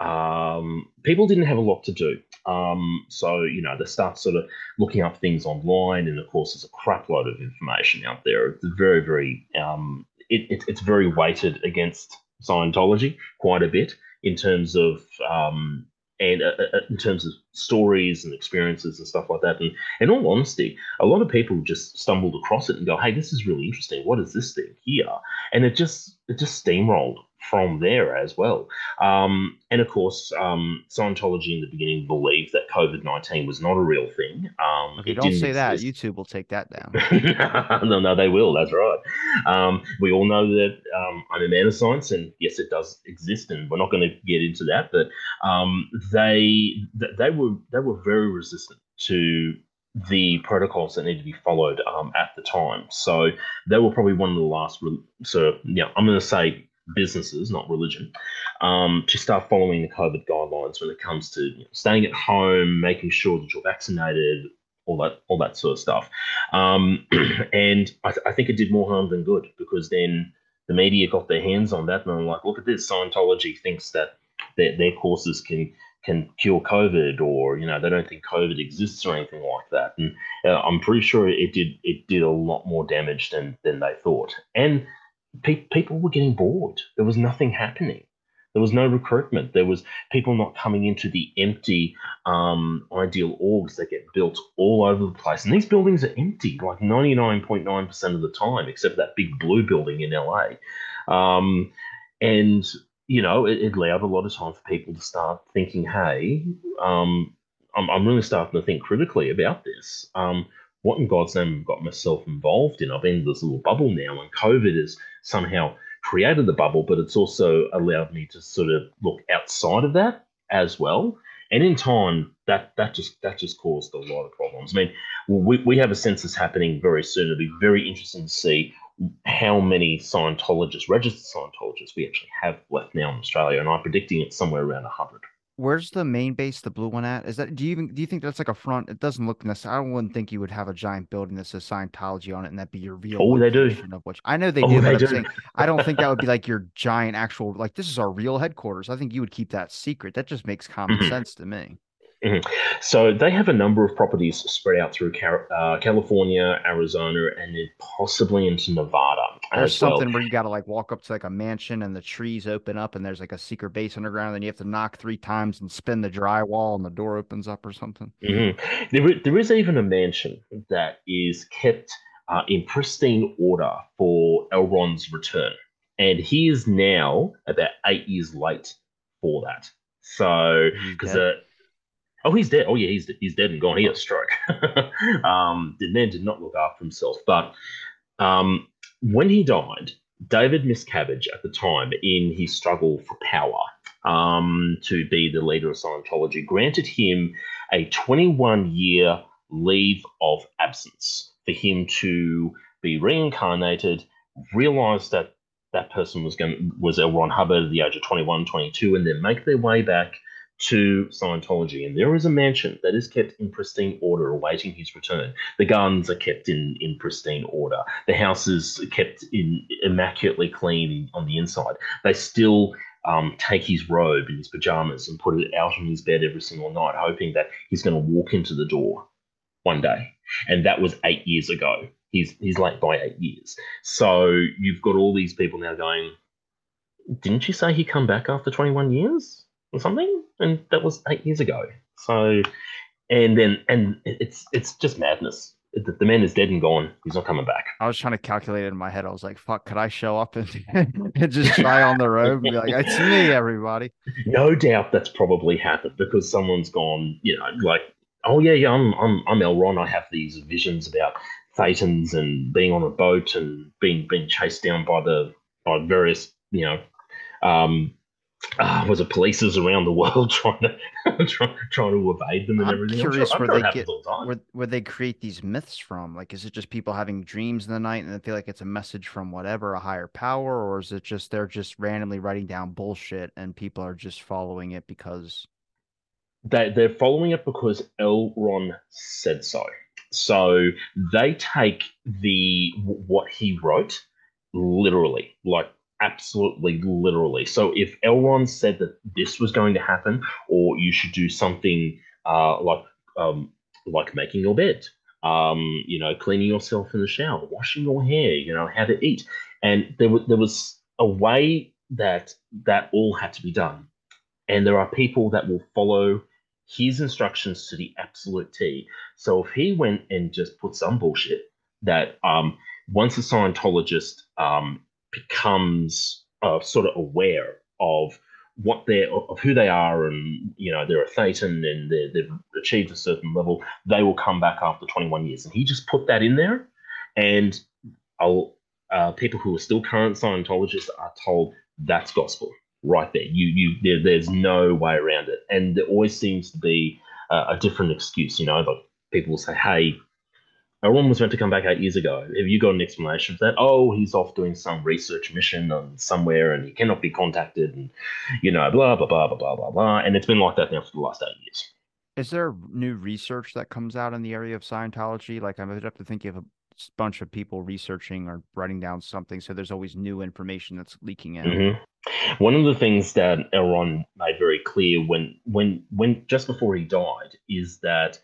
Um, people didn't have a lot to do, um, so you know they start sort of looking up things online, and of course there's a crap load of information out there. It's very, very. Um, it, it, it's very weighted against Scientology quite a bit in terms of um, and uh, uh, in terms of stories and experiences and stuff like that. And in all honesty, a lot of people just stumbled across it and go, "Hey, this is really interesting. What is this thing here?" And it just it just steamrolled from there as well. Um, and of course, um, Scientology in the beginning believed that COVID 19 was not a real thing. Um, okay, don't say exist. that. YouTube will take that down. no, no, they will. That's right. Um, we all know that um, I'm a man of science, and yes, it does exist, and we're not going to get into that. But um, they they were they were very resistant to the protocols that need to be followed um, at the time. So they were probably one of the last. so yeah, I'm going to say businesses, not religion, um, to start following the COVID guidelines when it comes to you know, staying at home, making sure that you're vaccinated, all that, all that sort of stuff. Um, and I, th- I, think it did more harm than good because then the media got their hands on that and they're like, look at this, Scientology thinks that their, their courses can can cure COVID, or you know they don't think COVID exists or anything like that. And uh, I'm pretty sure it did it did a lot more damage than than they thought. And pe- people were getting bored. There was nothing happening. There was no recruitment. There was people not coming into the empty um, ideal orgs that get built all over the place. And these buildings are empty, like 99.9% of the time, except that big blue building in LA. Um, and, you know, it, it, allowed a lot of time for people to start thinking, hey, um, I'm, I'm, really starting to think critically about this. What in God's name have I got myself involved in? I've been in this little bubble now, and COVID has somehow created the bubble, but it's also allowed me to sort of look outside of that as well. And in time, that that just that just caused a lot of problems. I mean, we, we have a census happening very soon. It'll be very interesting to see how many Scientologists, registered Scientologists, we actually have left now in Australia, and I'm predicting it's somewhere around 100 where's the main base, the blue one at? Is that do you even do you think that's like a front? It doesn't look necessary. I wouldn't think you would have a giant building that says Scientology on it and that be your real. Oh, they do. Of which I know they oh, do. They do. Saying, I don't think that would be like your giant actual like this is our real headquarters. I think you would keep that secret. That just makes common mm-hmm. sense to me. Mm-hmm. So they have a number of properties spread out through uh, California, Arizona, and possibly into Nevada. There's something well. where you got to like walk up to like a mansion and the trees open up and there's like a secret base underground. And then you have to knock three times and spin the drywall and the door opens up or something. Mm-hmm. There, there is even a mansion that is kept uh, in pristine order for L. Ron's return. And he is now about eight years late for that. So, because uh, Oh, he's dead. Oh, yeah, he's he's dead and gone. He had a stroke. um, the man did not look after himself. But um, when he died, David Miscavige at the time, in his struggle for power um, to be the leader of Scientology, granted him a 21 year leave of absence for him to be reincarnated, realize that that person was going was L. Ron Hubbard at the age of 21, 22, and then make their way back to Scientology. And there is a mansion that is kept in pristine order, awaiting his return. The gardens are kept in, in pristine order. The house is kept in immaculately clean on the inside. They still um, take his robe and his pajamas and put it out on his bed every single night, hoping that he's going to walk into the door one day. And that was eight years ago. He's he's late by eight years. So you've got all these people now going, didn't you say he come back after 21 years or something? And that was eight years ago. So, and then and it's it's just madness. The, the man is dead and gone. He's not coming back. I was trying to calculate it in my head. I was like, "Fuck, could I show up and, and just try on the road and be like, it's me, everybody." No doubt that's probably happened because someone's gone. You know, like, oh yeah, yeah, I'm I'm I'm L. Ron. I have these visions about Thetans and being on a boat and being being chased down by the by various you know um, uh, was it polices around the world trying to try, trying to evade them and I'm everything. Curious I'm sure, where they get where, where they create these myths from. Like, is it just people having dreams in the night and they feel like it's a message from whatever a higher power, or is it just they're just randomly writing down bullshit and people are just following it because they they're following it because L. Ron said so. So they take the what he wrote literally, like absolutely literally. So if L. Ron said that this was going to happen, or you should do something uh, like um, like making your bed, um, you know, cleaning yourself in the shower, washing your hair, you know, how to eat, and there was there was a way that that all had to be done, and there are people that will follow his instructions to the absolute T. So if he went and just put some bullshit that um, once a Scientologist um, becomes uh, sort of aware of what they're of who they are and you know they're a thetan and they they've achieved a certain level they will come back after 21 years and he just put that in there and uh, people who are still current scientologists are told that's gospel right there. You you there, there's no way around it, and there always seems to be uh, a different excuse. You know, like people will say, "Hey, Ron was meant to come back eight years ago. Have you got an explanation for that? Oh, he's off doing some research mission on somewhere, and he cannot be contacted, and you know, blah blah blah blah blah blah blah." And it's been like that now for the last eight years. Is there new research that comes out in the area of Scientology? Like, I would have to think of a bunch of people researching or writing down something, so there's always new information that's leaking in. Mm-hmm. One of the things that L. Ron made very clear when when when just before he died is that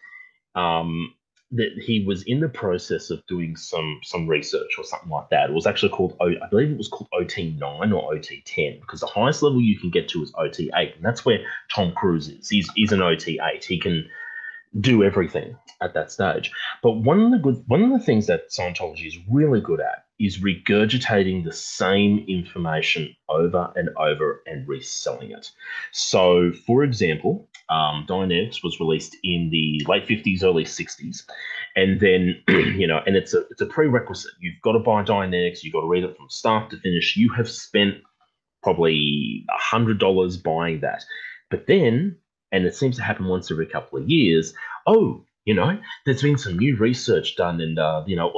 um, that he was in the process of doing some some research or something like that. It was actually called I believe it was called OT nine or OT ten because the highest level you can get to is OT eight, and that's where Tom Cruise is. He's he's an OT eight. He can do everything at that stage. But one of the good one of the things that Scientology is really good at is regurgitating the same information over and over and reselling it. So, for example, um, Dianetics was released in the late 50s, early 60s. And then, you know, and it's a it's a prerequisite. You've got to buy Dianetics, you've got to read it from start to finish. You have spent probably a hundred dollars buying that. But then, and it seems to happen once every couple of years, oh, you know, there's been some new research done, and uh, you know,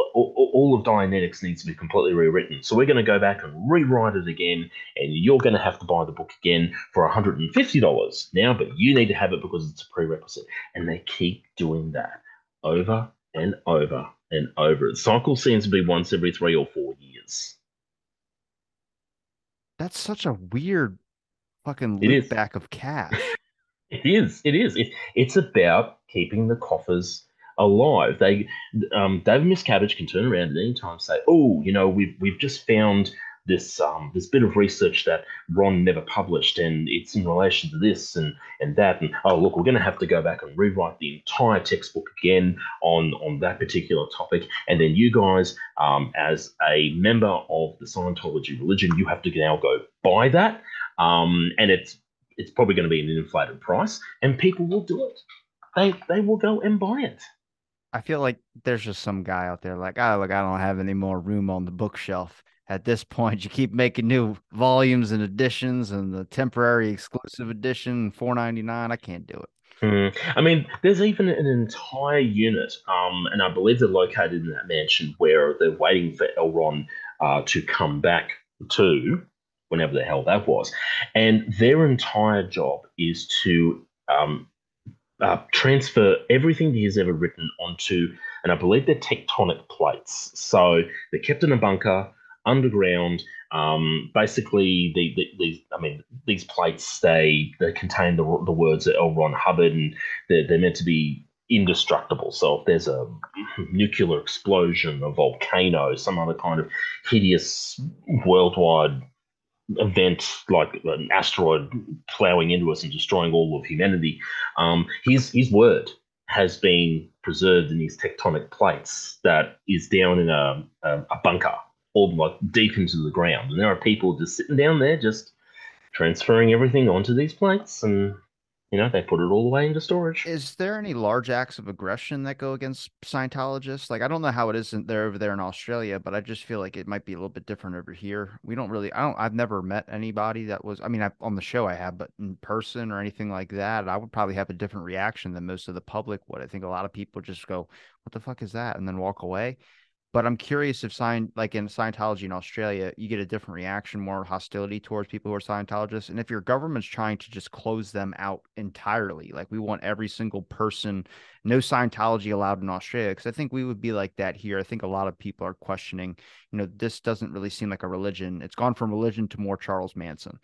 all, of Dianetics needs to be completely rewritten. So we're going to go back and rewrite it again, and you're going to have to buy the book again for $150 now, but you need to have it because it's a prerequisite. And they keep doing that over and over and over. The cycle seems to be once every three or four years. That's such a weird fucking loop back of cash. It is. It is. It, it's about keeping the coffers alive. They, um, David Miscavige can turn around at any time and say, "Oh, you know, we've we've just found this um, this bit of research that Ron never published, and it's in relation to this and and that, and oh look, we're going to have to go back and rewrite the entire textbook again on on that particular topic, and then you guys, um, as a member of the Scientology religion, you have to now go buy that, um, and it's it's probably going to be an inflated price, and people will do it. They they will go and buy it. I feel like there's just some guy out there like, oh, look, I don't have any more room on the bookshelf. At this point, you keep making new volumes and editions, and the temporary exclusive edition, four ninety nine. I can't do it. Mm. I mean, there's even an entire unit, um, and I believe they're located in that mansion where they're waiting for L. Ron uh, to come back to, whenever the hell that was. And their entire job is to um, uh, transfer everything he's ever written onto, and I believe they're tectonic plates. So they're kept in a bunker underground. Um, basically, the, the, these I mean these plates they they contain the, the words of L. Ron Hubbard, and they're, they're meant to be indestructible. So if there's a nuclear explosion, a volcano, some other kind of hideous worldwide event like an asteroid plowing into us and destroying all of humanity, um, his his word has been preserved in these tectonic plates that is down in a, a, a bunker or like deep into the ground. And there are people just sitting down there, just transferring everything onto these plates, and you know they put it all away into storage. Is there any large acts of aggression that go against Scientologists? Like I don't know how it isn't there over there in Australia, but I just feel like it might be a little bit different over here. We don't really. I don't. I've never met anybody that was. I mean, I, on the show I have, but in person or anything like that, I would probably have a different reaction than most of the public would. I think a lot of people just go, "What the fuck is that?" and then walk away. But I'm curious if sign like in Scientology in Australia, you get a different reaction, more hostility towards people who are Scientologists. And if your government's trying to just close them out entirely, like we want every single person, no Scientology allowed in Australia, because I think we would be like that here. I think a lot of people are questioning, you know, this doesn't really seem like a religion. It's gone from religion to more Charles Manson.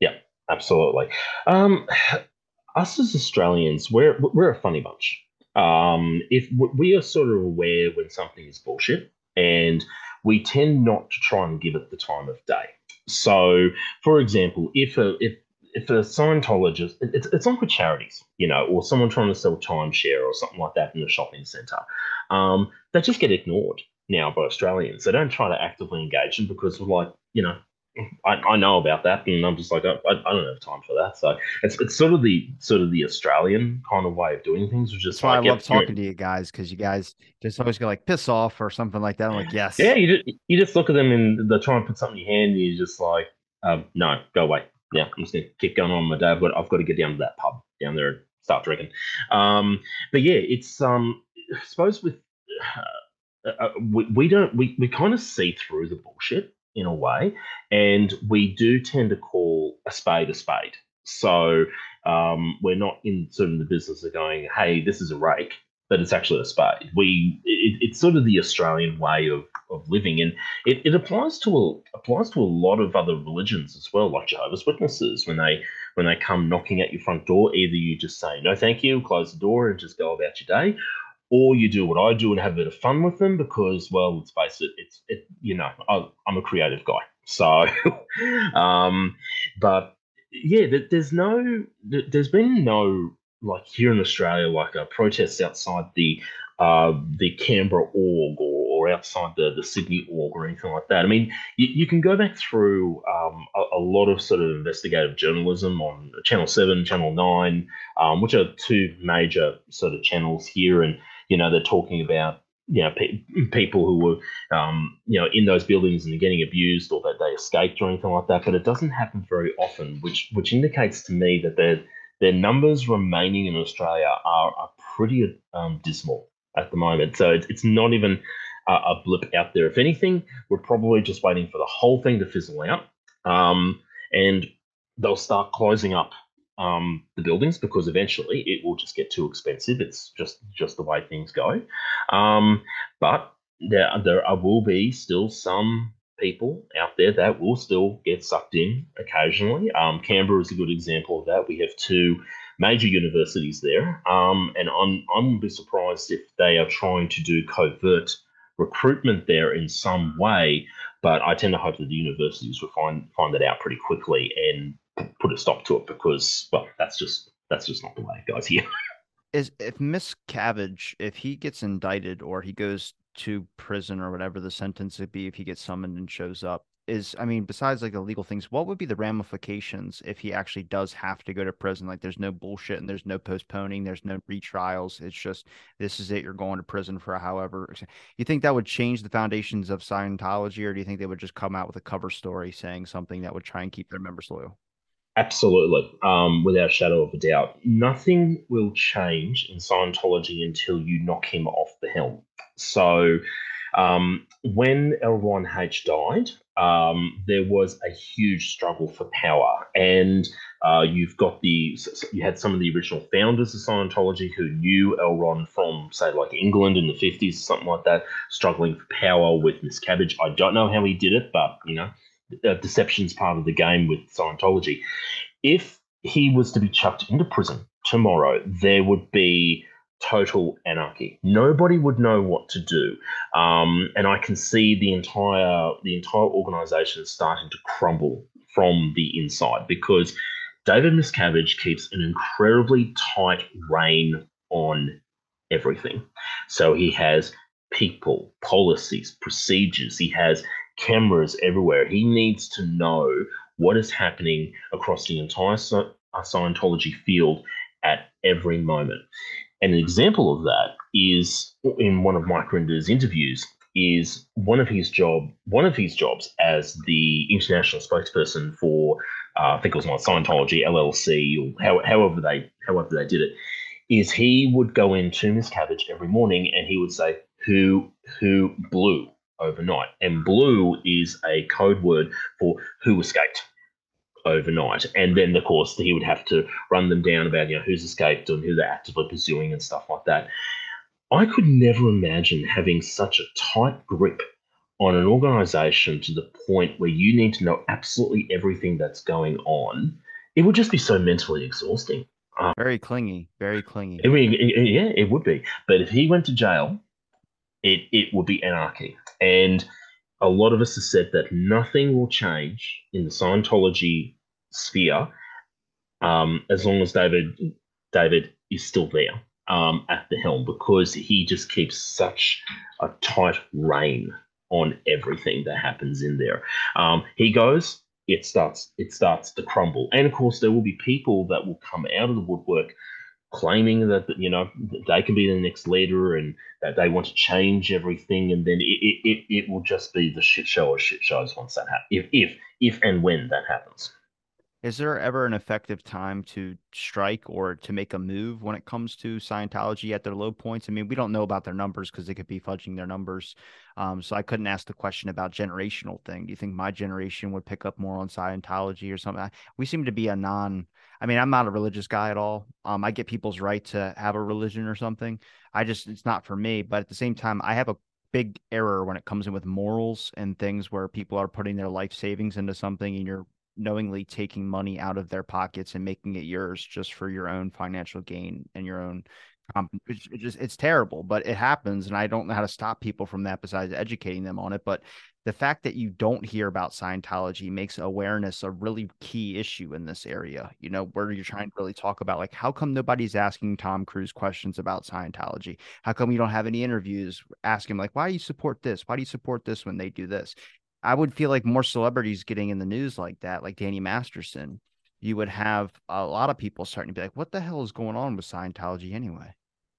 Yeah, absolutely. Um, us as Australians, we're we're a funny bunch um, if we are sort of aware when something is bullshit, and we tend not to try and give it the time of day. So, for example, if a if if a Scientologist, it's, it's like with charities, you know, or someone trying to sell timeshare or something like that in a shopping centre, um, they just get ignored now by Australians. They don't try to actively engage them because, like, you know, I, I know about that, and I'm just like, I, I don't have time for that. So it's it's sort of the sort of the Australian kind of way of doing things, which is why like, I love talking to you guys because you guys just always go like piss off or something like that. I'm like, yes, yeah. You just you just look at them and they're trying to put something in your hand, and you're just like, um, no, go away. Yeah, I'm just gonna keep going on my day. But I've got to get down to that pub down there and start drinking. Um, but yeah, it's um, I suppose with uh, uh, we, we don't we, we kind of see through the bullshit in a way, and we do tend to call a spade a spade. So um, we're not in sort of the business of going, "Hey, this is a rake," but it's actually a spade. We it, it's sort of the Australian way of, of living, and it, it applies to a applies to a lot of other religions as well, like Jehovah's Witnesses. When they when they come knocking at your front door, either you just say no, thank you, close the door, and just go about your day, or you do what I do and have a bit of fun with them because, well, let's face it, it's it. You know, I, am a creative guy, so. um, but yeah, there's no, there's been no like here in Australia, like a protest outside the uh, the Canberra org or, or outside the, the Sydney org or anything like that. I mean, you, you can go back through um, a, a, lot of sort of investigative journalism on Channel 7, Channel 9, um, which are two major sort of channels here. And you know, they're talking about you know pe- people who were um, you know in those buildings and getting abused or that they escaped or anything like that. But it doesn't happen very often, which which indicates to me that their their numbers remaining in Australia are, are pretty um, dismal at the moment. So it's, it's not even a, a, blip out there. If anything, we're probably just waiting for the whole thing to fizzle out, um, and they'll start closing up um, the buildings because eventually it will just get too expensive. It's just just the way things go. Um, but there there will be still some people out there that will still get sucked in occasionally. Um, Canberra is a good example of that. We have two major universities there, um, and I'm I'm be surprised if they are trying to do covert recruitment there in some way. But I tend to hope that the universities will find find that out pretty quickly and put a stop to it because well that's just that's just not the way it goes here. Is if Miscavige if he gets indicted or he goes to prison or whatever the sentence would be if he gets summoned and shows up is i mean besides like the legal things what would be the ramifications if he actually does have to go to prison? Like there's no bullshit and there's no postponing there's no retrials it's just this is it you're going to prison for however you think that would change the foundations of scientology or do you think they would just come out with a cover story saying something that would try and keep their members loyal Absolutely, um, without a shadow of a doubt. Nothing will change in Scientology until you knock him off the helm. So, um, when L. Ron H died, um, there was a huge struggle for power, and uh, you've got the you had some of the original founders of Scientology who knew L. Ron from say like England in the fifties, something like that, struggling for power with Miscavige. I don't know how he did it, but you know uh, deception's part of the game with Scientology. If he was to be chucked into prison tomorrow, there would be total anarchy. Nobody would know what to do, um, and I can see the entire the entire organization starting to crumble from the inside because David Miscavige keeps an incredibly tight rein on everything. So he has people, policies, procedures. He has cameras everywhere. He needs to know what is happening across the entire uh, Scientology field at every moment. And an example of that is in one of Mike Rinder's interviews is one of his job one of his jobs as the international spokesperson for uh, I think it was my Scientology LLC or how, however they however they did it is he would go into Miscavige every morning and he would say who who blew overnight. And blew is a code word for who escaped overnight. And then, of course, he would have to run them down about you know who's escaped and who they're actively pursuing and stuff like that. I could never imagine having such a tight grip on an organization to the point where you need to know absolutely everything that's going on. It would just be so mentally exhausting. Um, very clingy, very clingy. I mean, yeah, it would be. But if he went to jail, it it would be anarchy. And a lot of us have said that nothing will change in the Scientology sphere um, as long as David David is still there um, at the helm because he just keeps such a tight rein on everything that happens in there. Um, he goes, it starts it starts to crumble, and of course there will be people that will come out of the woodwork claiming that you know they can be the next leader and that they want to change everything, and then it it, it will just be the shit show of shit shows once that happens. If if if and when that happens. Is there ever an effective time to strike or to make a move when it comes to Scientology at their low points? I mean, we don't know about their numbers because they could be fudging their numbers. Um, so I couldn't ask the question about generational thing. Do you think my generation would pick up more on Scientology or something? We seem to be a non. I mean, I'm not a religious guy at all. Um, I get people's right to have a religion or something. I just it's not for me. But at the same time, I have a big error when it comes in with morals and things where people are putting their life savings into something and you're knowingly taking money out of their pockets and making it yours just for your own financial gain and your own it's just it's terrible but it happens and i don't know how to stop people from that besides educating them on it but the fact that you don't hear about scientology makes awareness a really key issue in this area you know where you're trying to really talk about like how come nobody's asking tom cruise questions about scientology? How come you don't have any interviews? Asking like why do you support this? Why do you support this when they do this I would feel like more celebrities getting in the news like that, like Danny Masterson, you would have a lot of people starting to be like, "What the hell is going on with Scientology anyway?"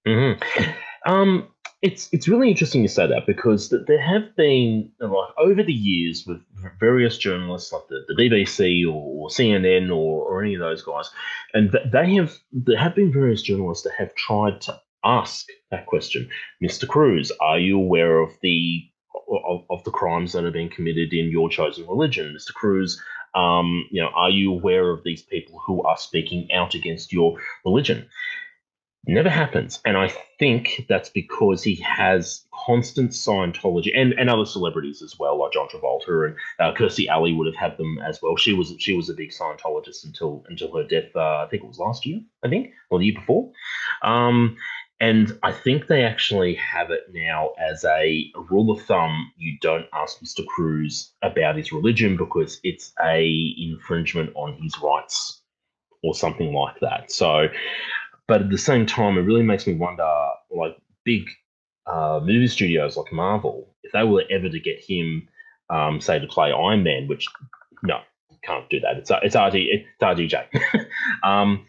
Mm-hmm. Um, it's it's really interesting you say that because there have been like over the years with various journalists like the, the BBC or, or CNN or, or any of those guys, and they have there have been various journalists that have tried to ask that question, Mr. Cruise, are you aware of the of, of the crimes that are being committed in your chosen religion, Mr. Cruise. Um, you know, are you aware of these people who are speaking out against your religion? Never happens, and I think that's because he has constant Scientology and, and other celebrities as well, like John Travolta and uh, Kirstie Alley would have had them as well. She was she was a big Scientologist until until her death. Uh, I think it was last year, I think, or the year before. Um, and I think they actually have it now as a rule of thumb. You don't ask Mr. Cruise about his religion because it's a infringement on his rights or something like that. So, but at the same time, it really makes me wonder, like big uh, movie studios like Marvel, if they were ever to get him, um, say, to play Iron Man, which no, can't do that. It's it's RD it's RDJ. um,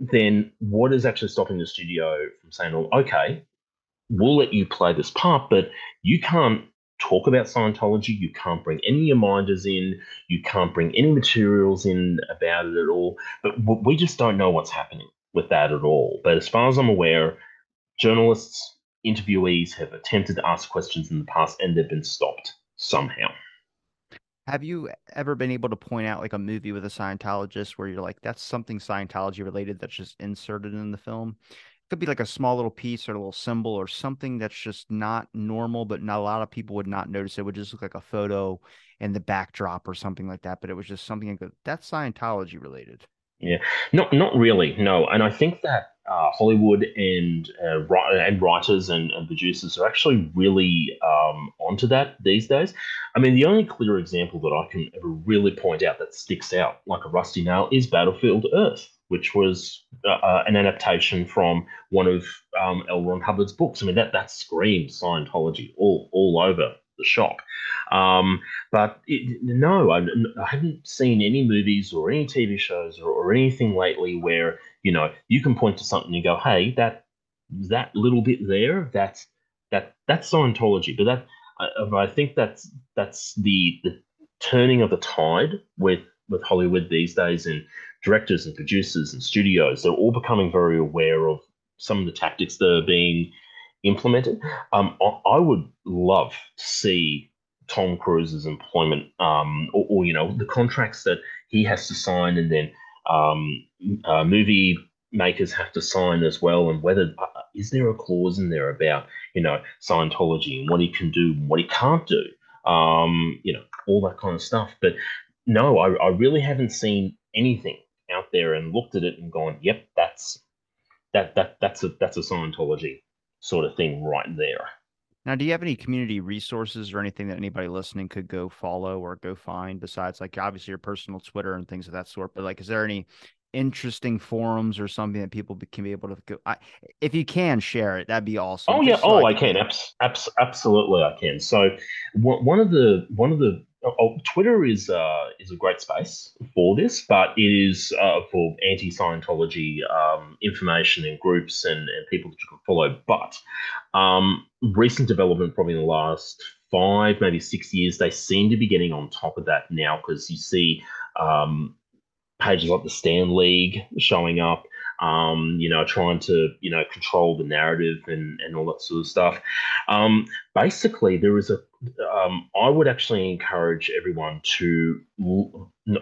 then what is actually stopping the studio from saying, "Oh, okay, we'll let you play this part, but you can't talk about Scientology. You can't bring any reminders in. You can't bring any materials in about it at all. But we just don't know what's happening with that at all. But as far as I'm aware, journalists, interviewees have attempted to ask questions in the past and they've been stopped somehow. Have you ever been able to point out like a movie with a Scientologist where you're like, that's something Scientology related that's just inserted in the film? It could be like a small little piece or a little symbol or something that's just not normal, but not a lot of people would not notice. It would just look like a photo in the backdrop or something like that. But it was just something like that's Scientology related. Yeah, not not really, no. And I think that uh, Hollywood and uh, and writers and, and, producers are actually really um, onto that these days. I mean, the only clear example that I can ever really point out that sticks out like a rusty nail is Battlefield Earth, which was uh, uh an adaptation from one of um, L. Ron Hubbard's books. I mean, that that screams Scientology all all over the shop. Um, but it, no, I, I, haven't seen any movies or any TV shows or, or, anything lately where you know you can point to something and go, "Hey, that that little bit there, that's that that's Scientology." But that I, I think that's that's the the turning of the tide with with Hollywood these days and directors and producers and studios. They're all becoming very aware of some of the tactics that are being implemented. Um, I, I would love to see Tom Cruise's employment, um, or, or, you know, the contracts that he has to sign, and then um, uh, movie makers have to sign as well, and whether uh, is there a clause in there about you know Scientology and what he can do, and what he can't do, um, you know, all that kind of stuff. But no, I, I really haven't seen anything out there and looked at it and gone, yep, that's that that that's a that's a Scientology sort of thing right there. Now, do you have any community resources or anything that anybody listening could go follow or go find besides like obviously your personal Twitter and things of that sort? But like, is there any interesting forums or something that people can be able to go? I, if you can share it, that'd be awesome. Oh yeah, oh I can, abs- abs- absolutely I can. So one of the one of the Oh, Twitter is uh, is a great space for this, but it is uh, for anti Scientology um, information and groups and, and people that you can follow. But um, recent development, probably in the last five, maybe six years, they seem to be getting on top of that now because you see um, pages like the STAND League showing up um, you know, trying to, you know, control the narrative and, and all that sort of stuff. Um, basically, there is a, um, I would actually encourage everyone to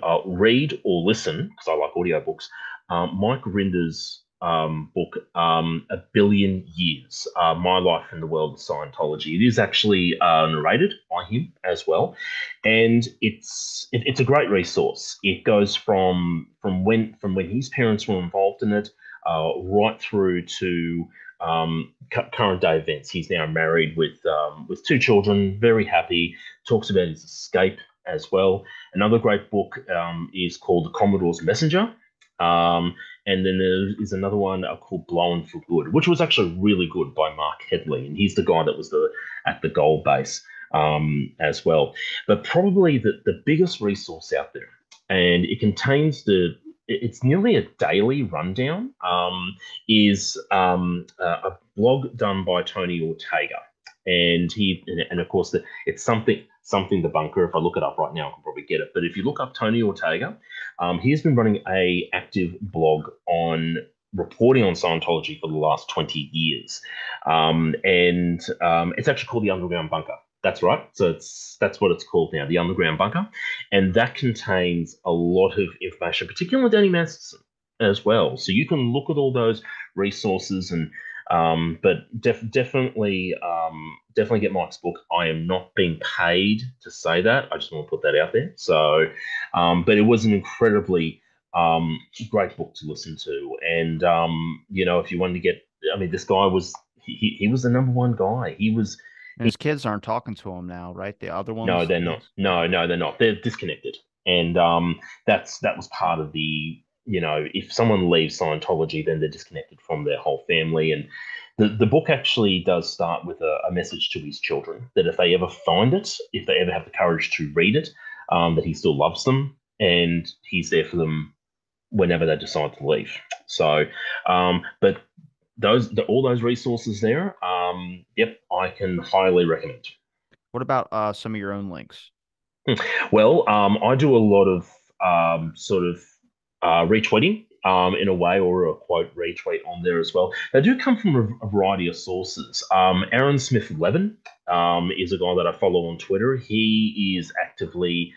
uh, read or listen, because I like audiobooks, um, Mike Rinder's um, book, um, A Billion Years uh, My Life in the World of Scientology. It is actually uh, narrated by him as well. And it's it, it's a great resource. It goes from from when from when his parents were involved in it uh, right through to um, current day events. He's now married with um, with two children, very happy. Talks about his escape as well. Another great book um, is called The Commodore's Messenger. Um, and then there is another one uh, called Blown for Good, which was actually really good by Marc Headley, and he's the guy that was the at the gold base um, as well. But probably the, the biggest resource out there, and it contains the it's nearly a daily rundown. Um, is um, a blog done by Tony Ortega, and he and of course the, it's something something the bunker. If I look it up right now, I can probably get it. But if you look up Tony Ortega, um, he has been running a active blog on reporting on Scientology for the last 20 years. Um, and um, it's actually called the Underground Bunker. That's right. So it's that's what it's called now, the Underground Bunker. And that contains a lot of information, particularly Danny Masterson as well. So you can look at all those resources and um, but def- definitely, um, definitely get Mike's book. I am not being paid to say that. I just want to put that out there. So, um, but it was an incredibly um, great book to listen to. And um, you know, if you wanted to get, I mean, this guy was he, he was the number one guy. He was. And his kids aren't talking to him now, right? The other ones. No, they're not. No, no, they're not. They're disconnected, and um, that's that was part of the you know, if someone leaves Scientology, then they're disconnected from their whole family. And the, the book actually does start with a, a message to his children that if they ever find it, if they ever have the courage to read it, um, that he still loves them and he's there for them whenever they decide to leave. So, um, but those the, all those resources there, um, yep, I can highly recommend. What about uh, some of your own links? Hmm. Well, um, I do a lot of um, sort of uh, retweeting um, in a way or a quote retweet on there as well. They do come from a variety of sources. Um, Aaron Smith Levin um, is a guy that I follow on Twitter. He is actively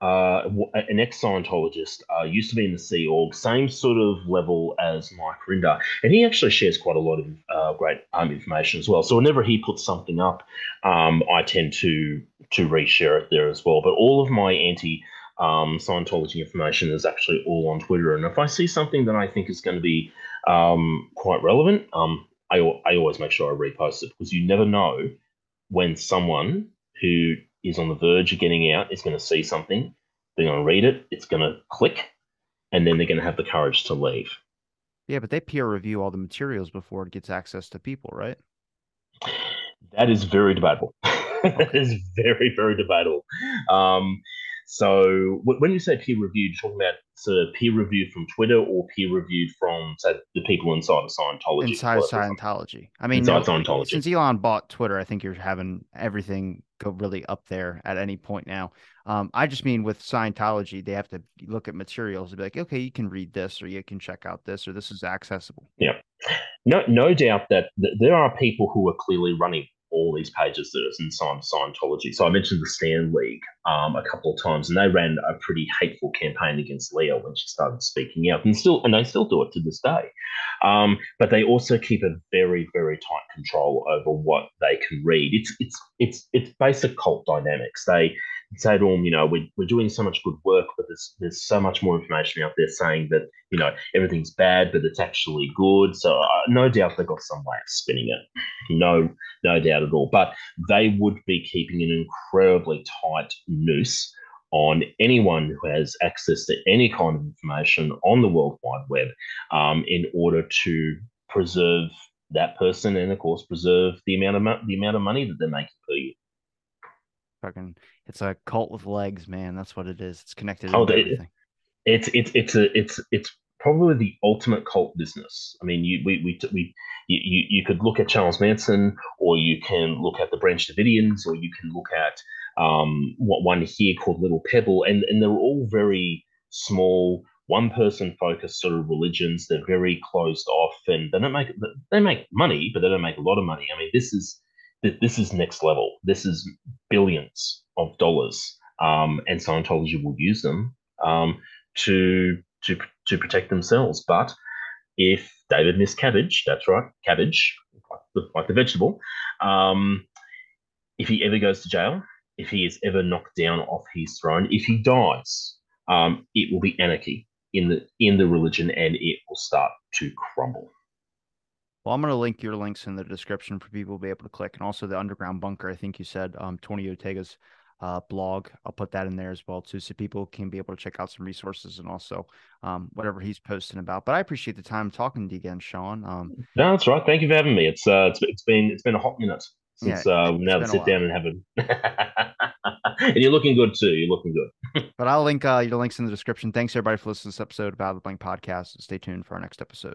uh, an ex Scientologist, uh, used to be in the Sea Org, same sort of level as Mike Rinder. And he actually shares quite a lot of uh, great um, information as well. So whenever he puts something up, um, I tend to to reshare it there as well. But all of my anti um, Scientology information is actually all on Twitter. And if I see something that I think is going to be um, quite relevant, um, I, I always make sure I repost it because you never know when someone who is on the verge of getting out is going to see something, they're going to read it, it's going to click, and then they're going to have the courage to leave. Yeah, but they peer review all the materials before it gets access to people, right? That is very debatable. that is very, very debatable. Um, so when you say peer reviewed, you're talking about sort of peer reviewed from Twitter or peer reviewed from say the people inside of Scientology. Inside Scientology. I mean, inside Scientology. Since Elon bought Twitter, I think you're having everything go really up there at any point now. Um, I just mean with Scientology, they have to look at materials and be like, okay, you can read this, or you can check out this, or this is accessible. Yeah, no, no doubt that th- there are people who are clearly running all these pages that that is in Scientology. So I mentioned the STAND League um, a couple of times, and they ran a pretty hateful campaign against Leah when she started speaking out, and still, and they still do it to this day. Um, but they also keep a very, very tight control over what they can read. It's it's it's it's basic cult dynamics. They say to them, you know, we're, we're doing so much good work, but there's there's so much more information out there saying that you know everything's bad, but it's actually good. So uh, no doubt they've got some way of spinning it. No, no doubt at all. But they would be keeping an incredibly tight noose on anyone who has access to any kind of information on the World Wide Web um, in order to preserve that person and of course preserve the amount of mo- the amount of money that they're making per year. Fucking, it's a cult with legs, man. That's what it is. It's connected. Oh, it, it's it's it's a it's it's probably the ultimate cult business. I mean, you we we we you you could look at Charles Manson, or you can look at the Branch Davidians, or you can look at um what one here called Little Pebble, and and they're all very small, one person focused sort of religions. They're very closed off, and they don't make they make money, but they don't make a lot of money. I mean, this is this is next level. This is billions of dollars, um, and Scientology will use them um, to to to protect themselves. But if David Miscavige, that's right, cabbage, like the, like the vegetable, um, if he ever goes to jail, if he is ever knocked down off his throne, if he dies, um, it will be anarchy in the in the religion, and it will start to crumble. Well, I'm going to link your links in the description for people to be able to click, and also the Underground Bunker. I think you said um, Tony Ortega's uh, blog. I'll put that in there as well too, so people can be able to check out some resources and also um, whatever he's posting about. But I appreciate the time talking to you again, Sean. Um, no, that's right. Thank you for having me. It's uh, it's, it's been it's been a hot minute since yeah, uh, now to sit down and have a. and you're looking good too. You're looking good. but I'll link uh, your links in the description. Thanks everybody for listening to this episode of the Blank podcast. Stay tuned for our next episode.